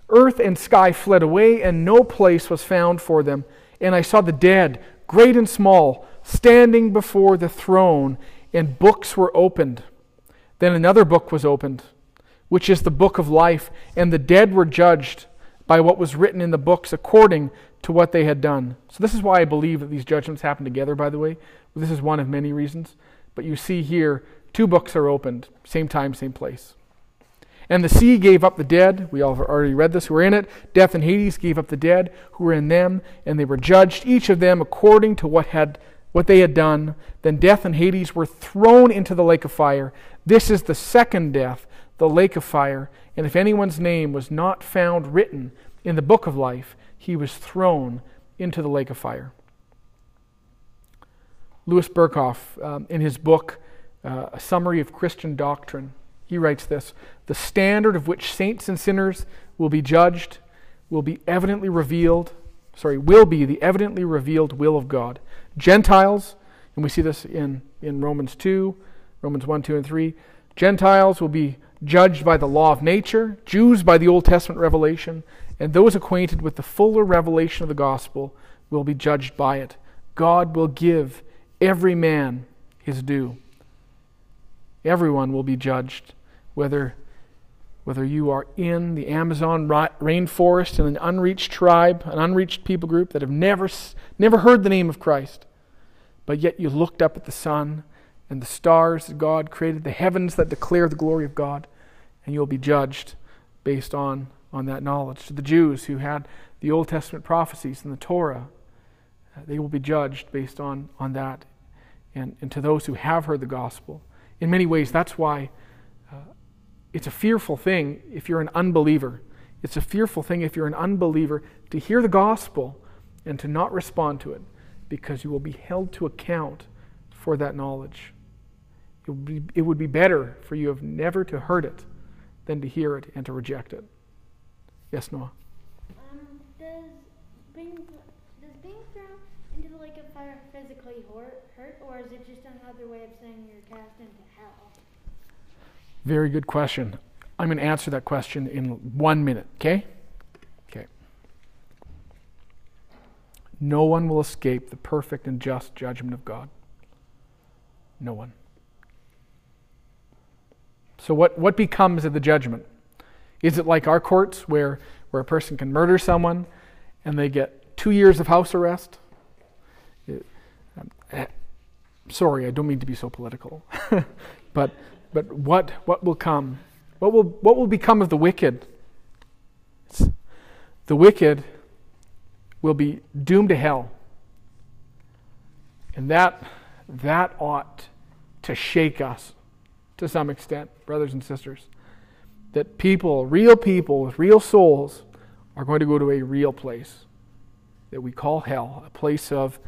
earth and sky fled away, and no place was found for them. And I saw the dead, great and small, standing before the throne, and books were opened. Then another book was opened, which is the book of life, and the dead were judged by what was written in the books according to what they had done. So, this is why I believe that these judgments happen together, by the way. This is one of many reasons. But you see here, two books are opened, same time, same place. And the sea gave up the dead. We all have already read this who were in it. Death and Hades gave up the dead who were in them, and they were judged, each of them according to what had what they had done. Then death and Hades were thrown into the lake of fire. This is the second death, the lake of fire. And if anyone's name was not found written in the book of life, he was thrown into the lake of fire. Louis Berkhof, um, in his book, uh, A Summary of Christian Doctrine, he writes this The standard of which saints and sinners will be judged will be evidently revealed, sorry, will be the evidently revealed will of God. Gentiles, and we see this in, in Romans 2, Romans 1, 2, and 3. Gentiles will be judged by the law of nature, Jews by the Old Testament revelation, and those acquainted with the fuller revelation of the gospel will be judged by it. God will give every man his due. Everyone will be judged whether, whether you are in the Amazon rainforest in an unreached tribe, an unreached people group that have never, never heard the name of Christ, but yet you looked up at the sun and the stars that God created, the heavens that declare the glory of God, and you'll be judged based on, on that knowledge. To the Jews who had the Old Testament prophecies and the Torah, uh, they will be judged based on, on that. And, and to those who have heard the gospel, in many ways, that's why it's a fearful thing if you're an unbeliever. It's a fearful thing if you're an unbeliever to hear the gospel and to not respond to it because you will be held to account for that knowledge. It would be, it would be better for you have never to heard it than to hear it and to reject it. Yes, Noah? Um, does being, does being thrown into the lake of fire physically hurt, hurt, or is is it just another way of saying you're cast into hell? Very good question. I'm going to answer that question in one minute, okay? Okay. No one will escape the perfect and just judgment of God. No one. So, what, what becomes of the judgment? Is it like our courts where, where a person can murder someone and they get two years of house arrest? It, um, eh, sorry, I don't mean to be so political. but, but what, what will come? What will, what will become of the wicked? The wicked will be doomed to hell. And that, that ought to shake us to some extent, brothers and sisters. That people, real people with real souls, are going to go to a real place that we call hell, a place of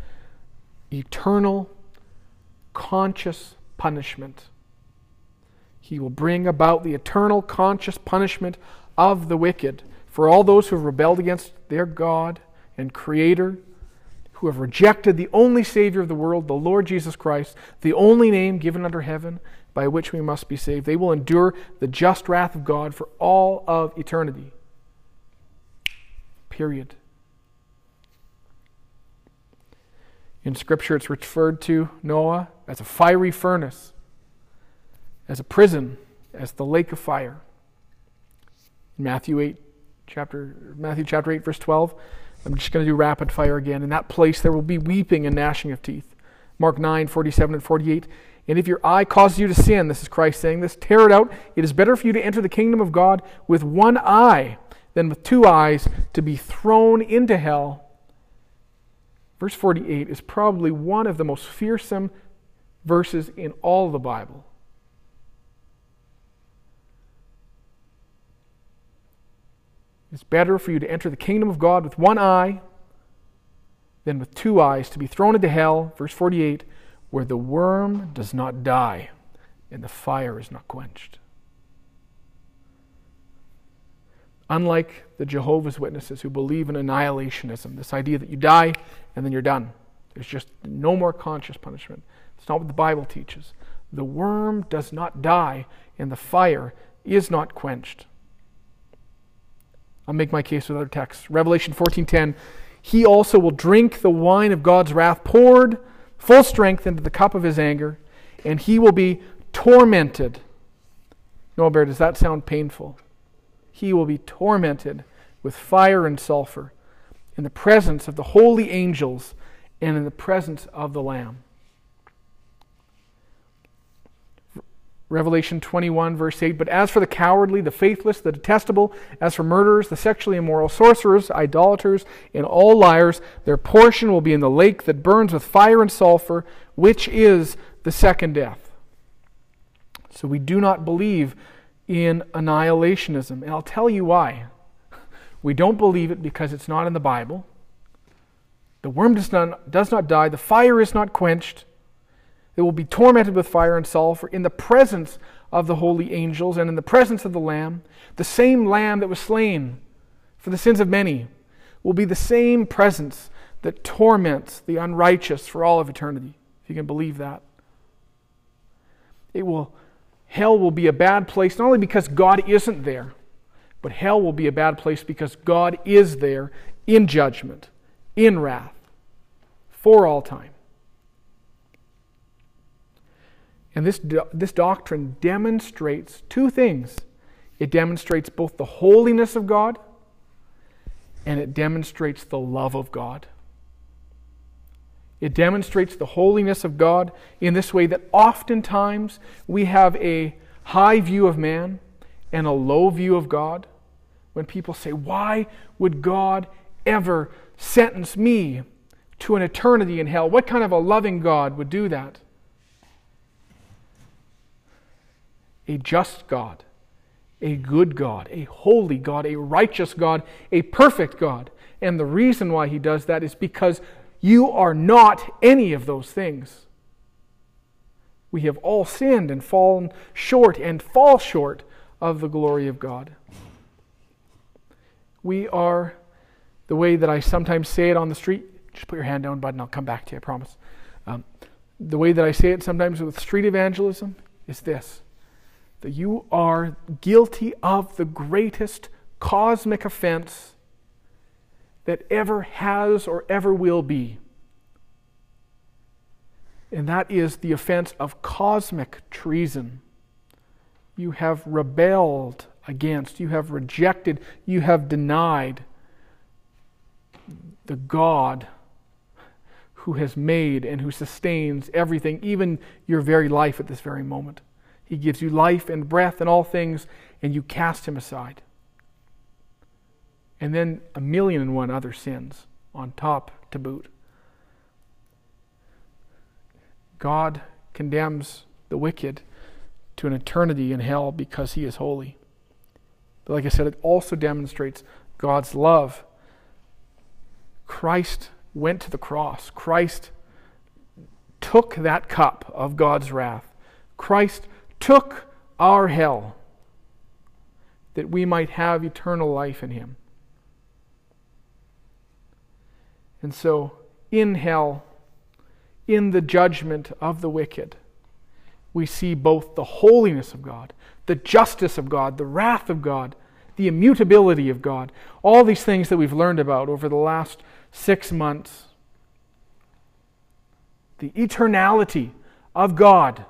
eternal, conscious punishment. He will bring about the eternal, conscious punishment of the wicked for all those who have rebelled against their God and Creator, who have rejected the only Savior of the world, the Lord Jesus Christ, the only name given under heaven by which we must be saved. They will endure the just wrath of God for all of eternity. Period. In Scripture, it's referred to Noah as a fiery furnace, as a prison, as the lake of fire. In Matthew 8, chapter, Matthew chapter 8, verse 12. I'm just going to do rapid fire again. In that place there will be weeping and gnashing of teeth. Mark 9, 47 and 48. And if your eye causes you to sin, this is Christ saying this, tear it out. It is better for you to enter the kingdom of God with one eye than with two eyes to be thrown into hell. Verse 48 is probably one of the most fearsome verses in all the Bible. It's better for you to enter the kingdom of God with one eye than with two eyes to be thrown into hell, verse 48, where the worm does not die and the fire is not quenched. Unlike the Jehovah's Witnesses who believe in annihilationism, this idea that you die and then you're done. There's just no more conscious punishment. It's not what the Bible teaches. The worm does not die and the fire is not quenched. I'll make my case with other texts. Revelation 14:10, he also will drink the wine of God's wrath poured full strength into the cup of his anger, and he will be tormented. Norbert, does that sound painful? He will be tormented with fire and sulfur in the presence of the holy angels and in the presence of the Lamb. Revelation 21, verse 8. But as for the cowardly, the faithless, the detestable, as for murderers, the sexually immoral, sorcerers, idolaters, and all liars, their portion will be in the lake that burns with fire and sulfur, which is the second death. So we do not believe in annihilationism. And I'll tell you why. We don't believe it because it's not in the Bible. The worm does not, does not die, the fire is not quenched. They will be tormented with fire and sulfur in the presence of the holy angels and in the presence of the Lamb. The same Lamb that was slain for the sins of many will be the same presence that torments the unrighteous for all of eternity, if you can believe that. It will, hell will be a bad place not only because God isn't there, but hell will be a bad place because God is there in judgment, in wrath, for all time. And this, this doctrine demonstrates two things it demonstrates both the holiness of God and it demonstrates the love of God. It demonstrates the holiness of God in this way that oftentimes we have a high view of man and a low view of God. When people say, Why would God ever sentence me to an eternity in hell? What kind of a loving God would do that? A just God, a good God, a holy God, a righteous God, a perfect God. And the reason why he does that is because you are not any of those things. We have all sinned and fallen short and fall short of the glory of God. We are the way that I sometimes say it on the street. Just put your hand down, bud, and I'll come back to you, I promise. Um, the way that I say it sometimes with street evangelism is this that you are guilty of the greatest cosmic offense that ever has or ever will be. And that is the offense of cosmic treason. You have rebelled against, you have rejected, you have denied the God who has made and who sustains everything, even your very life at this very moment. He gives you life and breath and all things, and you cast him aside. And then a million and one other sins on top to boot. God condemns the wicked to an eternity in hell because he is holy. But like I said, it also demonstrates God's love. Christ went to the cross. Christ took that cup of God's wrath. Christ took our hell that we might have eternal life in Him. And so, in hell, in the judgment of the wicked, we see both the holiness of God, the justice of God, the wrath of God, the immutability of God, all these things that we've learned about over the last six months. The eternality of God.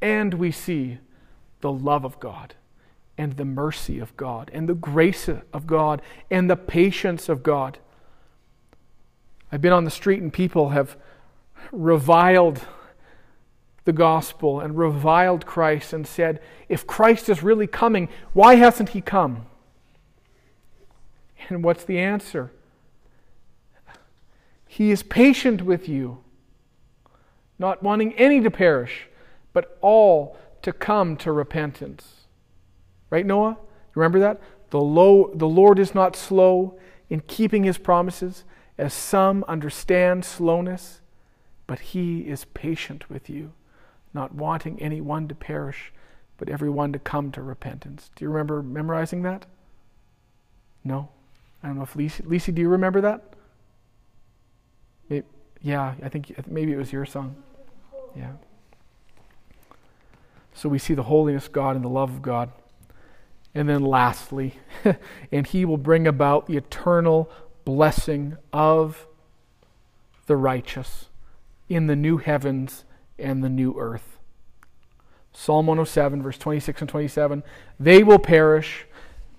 And we see the love of God and the mercy of God and the grace of God and the patience of God. I've been on the street and people have reviled the gospel and reviled Christ and said, if Christ is really coming, why hasn't he come? And what's the answer? He is patient with you, not wanting any to perish, but all to come to repentance. Right, Noah? Remember that? The, low, the Lord is not slow in keeping his promises, as some understand slowness, but he is patient with you, not wanting anyone to perish, but everyone to come to repentance. Do you remember memorizing that? No? I don't know if Lisa, Lisa do you remember that? Maybe, yeah, I think maybe it was your song. Yeah. So we see the holiness of God and the love of God. And then lastly, and he will bring about the eternal blessing of the righteous in the new heavens and the new earth. Psalm 107, verse 26 and 27 They will perish,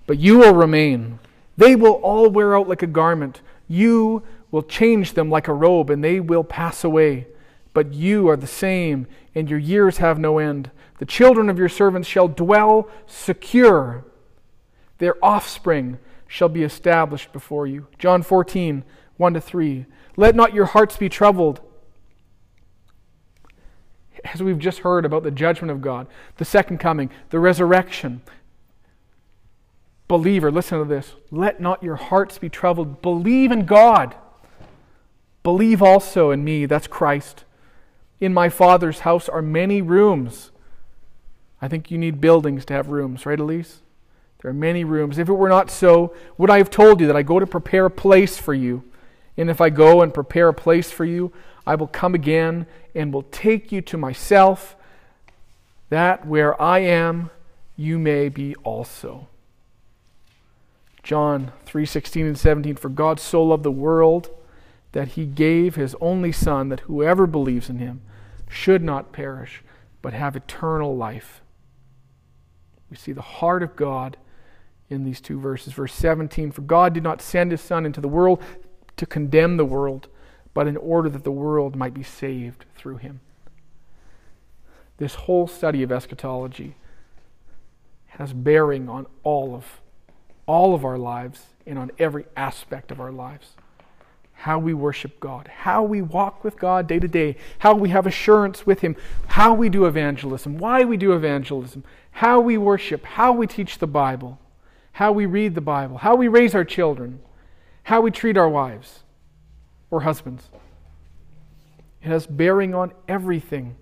but you will remain. They will all wear out like a garment. You will change them like a robe, and they will pass away. But you are the same, and your years have no end. The children of your servants shall dwell secure. Their offspring shall be established before you. John 14, 1 to 3. Let not your hearts be troubled. As we've just heard about the judgment of God, the second coming, the resurrection, Believer, listen to this. Let not your hearts be troubled. Believe in God. Believe also in me. That's Christ. In my Father's house are many rooms. I think you need buildings to have rooms, right, Elise? There are many rooms. If it were not so, would I have told you that I go to prepare a place for you? And if I go and prepare a place for you, I will come again and will take you to myself, that where I am, you may be also. John 3:16 and 17 for God so loved the world that he gave his only son that whoever believes in him should not perish but have eternal life. We see the heart of God in these two verses. Verse 17 For God did not send his son into the world to condemn the world, but in order that the world might be saved through him. This whole study of eschatology has bearing on all of all of our lives and on every aspect of our lives. How we worship God, how we walk with God day to day, how we have assurance with Him, how we do evangelism, why we do evangelism, how we worship, how we teach the Bible, how we read the Bible, how we raise our children, how we treat our wives or husbands. It has bearing on everything.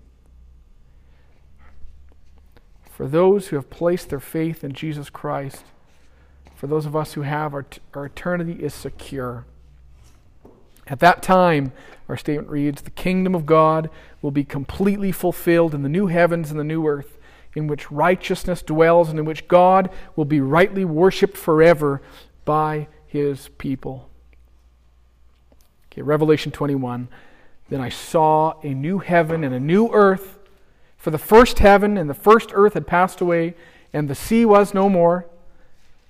For those who have placed their faith in Jesus Christ, for those of us who have, our, our eternity is secure. At that time, our statement reads The kingdom of God will be completely fulfilled in the new heavens and the new earth, in which righteousness dwells and in which God will be rightly worshiped forever by his people. Okay, Revelation 21. Then I saw a new heaven and a new earth, for the first heaven and the first earth had passed away, and the sea was no more.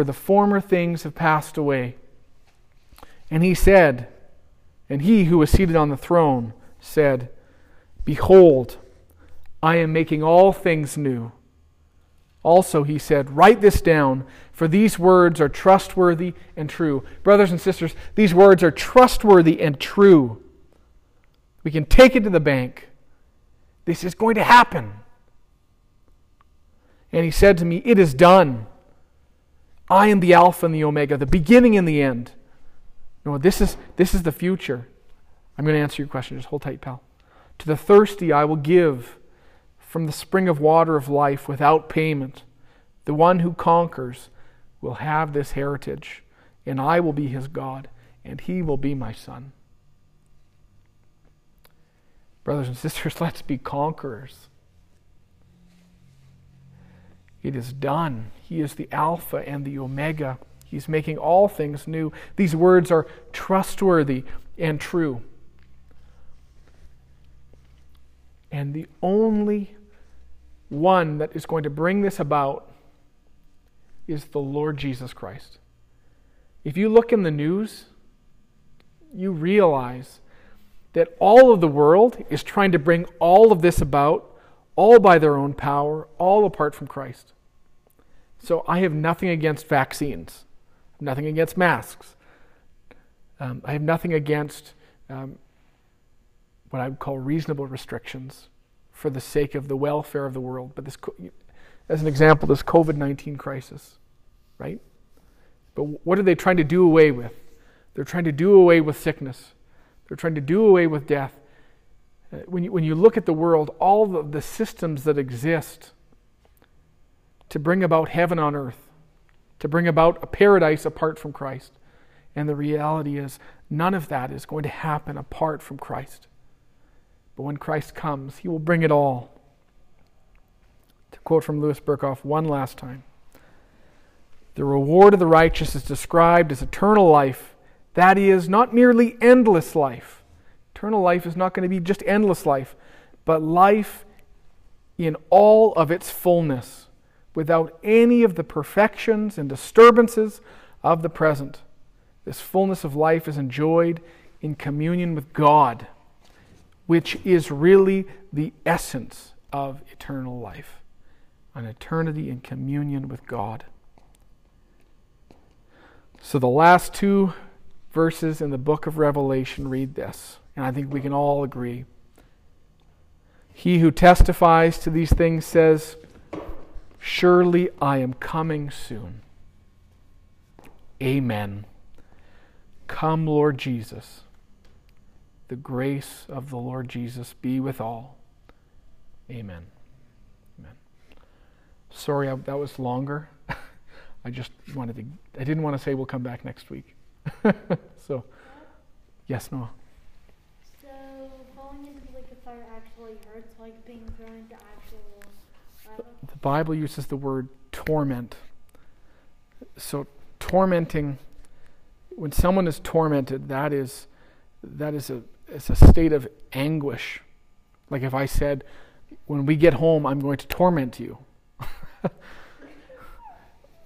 for the former things have passed away. And he said, and he who was seated on the throne said, Behold, I am making all things new. Also, he said, Write this down, for these words are trustworthy and true. Brothers and sisters, these words are trustworthy and true. We can take it to the bank. This is going to happen. And he said to me, It is done. I am the Alpha and the Omega, the beginning and the end. No, this is, this is the future. I'm going to answer your question. Just hold tight, pal. To the thirsty, I will give from the spring of water of life without payment. The one who conquers will have this heritage, and I will be his God, and he will be my son. Brothers and sisters, let's be conquerors. It is done. He is the Alpha and the Omega. He's making all things new. These words are trustworthy and true. And the only one that is going to bring this about is the Lord Jesus Christ. If you look in the news, you realize that all of the world is trying to bring all of this about all by their own power, all apart from Christ. So I have nothing against vaccines, nothing against masks. Um, I have nothing against um, what I would call reasonable restrictions for the sake of the welfare of the world. But this, as an example, this COVID 19 crisis, right? But what are they trying to do away with? They're trying to do away with sickness. They're trying to do away with death. Uh, when you, when you look at the world, all the, the systems that exist to bring about heaven on earth, to bring about a paradise apart from Christ. And the reality is, none of that is going to happen apart from Christ. But when Christ comes, he will bring it all. To quote from Louis Berkhof one last time The reward of the righteous is described as eternal life, that is, not merely endless life Eternal life is not going to be just endless life, but life in all of its fullness, without any of the perfections and disturbances of the present. This fullness of life is enjoyed in communion with God, which is really the essence of eternal life an eternity in communion with God. So the last two verses in the book of Revelation read this and I think we can all agree. He who testifies to these things says, Surely I am coming soon. Amen. Come, Lord Jesus. The grace of the Lord Jesus be with all. Amen. Amen. Sorry I, that was longer. I just wanted to, I didn't want to say we'll come back next week. so, yes, Noah fire actually hurts, like being thrown into actual The Bible uses the word torment. So tormenting, when someone is tormented, that is that is a it's a state of anguish. Like if I said, when we get home, I'm going to torment you.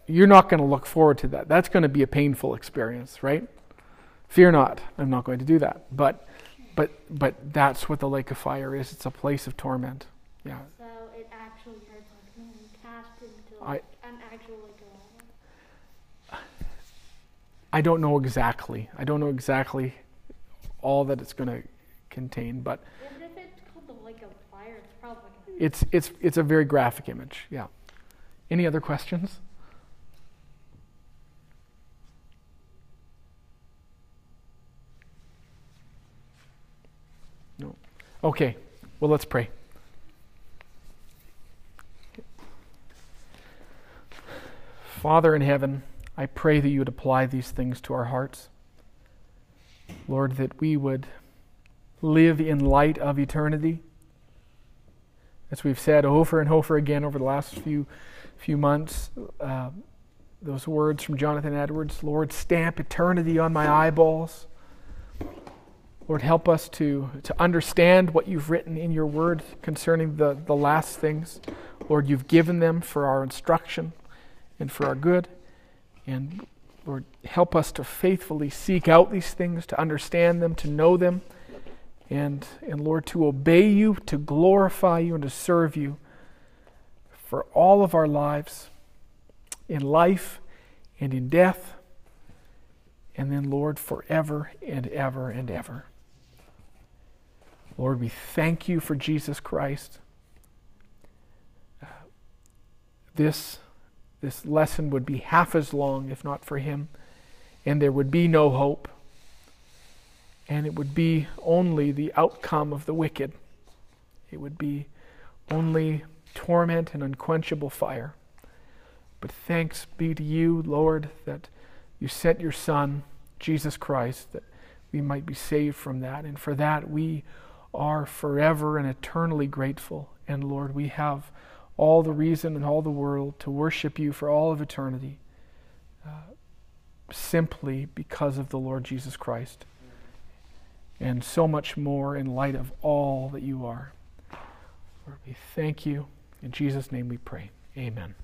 You're not going to look forward to that. That's going to be a painful experience, right? Fear not, I'm not going to do that. But but but that's what the lake of fire is. It's a place of torment. Yeah. So it actually hurts like being cast into like I, an actual like uh, I don't know exactly. I don't know exactly all that it's going to contain. But if it's called the lake of fire, it's probably it's, it's, it's a very graphic image, yeah. Any other questions? No. Okay, well, let's pray. Father in heaven, I pray that you would apply these things to our hearts. Lord, that we would live in light of eternity. As we've said over and over again over the last few, few months, uh, those words from Jonathan Edwards Lord, stamp eternity on my eyeballs. Lord, help us to, to understand what you've written in your word concerning the, the last things. Lord, you've given them for our instruction and for our good. And Lord, help us to faithfully seek out these things, to understand them, to know them, and, and Lord, to obey you, to glorify you, and to serve you for all of our lives, in life and in death, and then, Lord, forever and ever and ever. Lord, we thank you for Jesus Christ. Uh, this this lesson would be half as long if not for him, and there would be no hope, and it would be only the outcome of the wicked. It would be only torment and unquenchable fire. But thanks be to you, Lord, that you sent your Son, Jesus Christ, that we might be saved from that. And for that, we are forever and eternally grateful. And Lord, we have all the reason in all the world to worship you for all of eternity uh, simply because of the Lord Jesus Christ. And so much more in light of all that you are. Lord, we thank you. In Jesus' name we pray. Amen.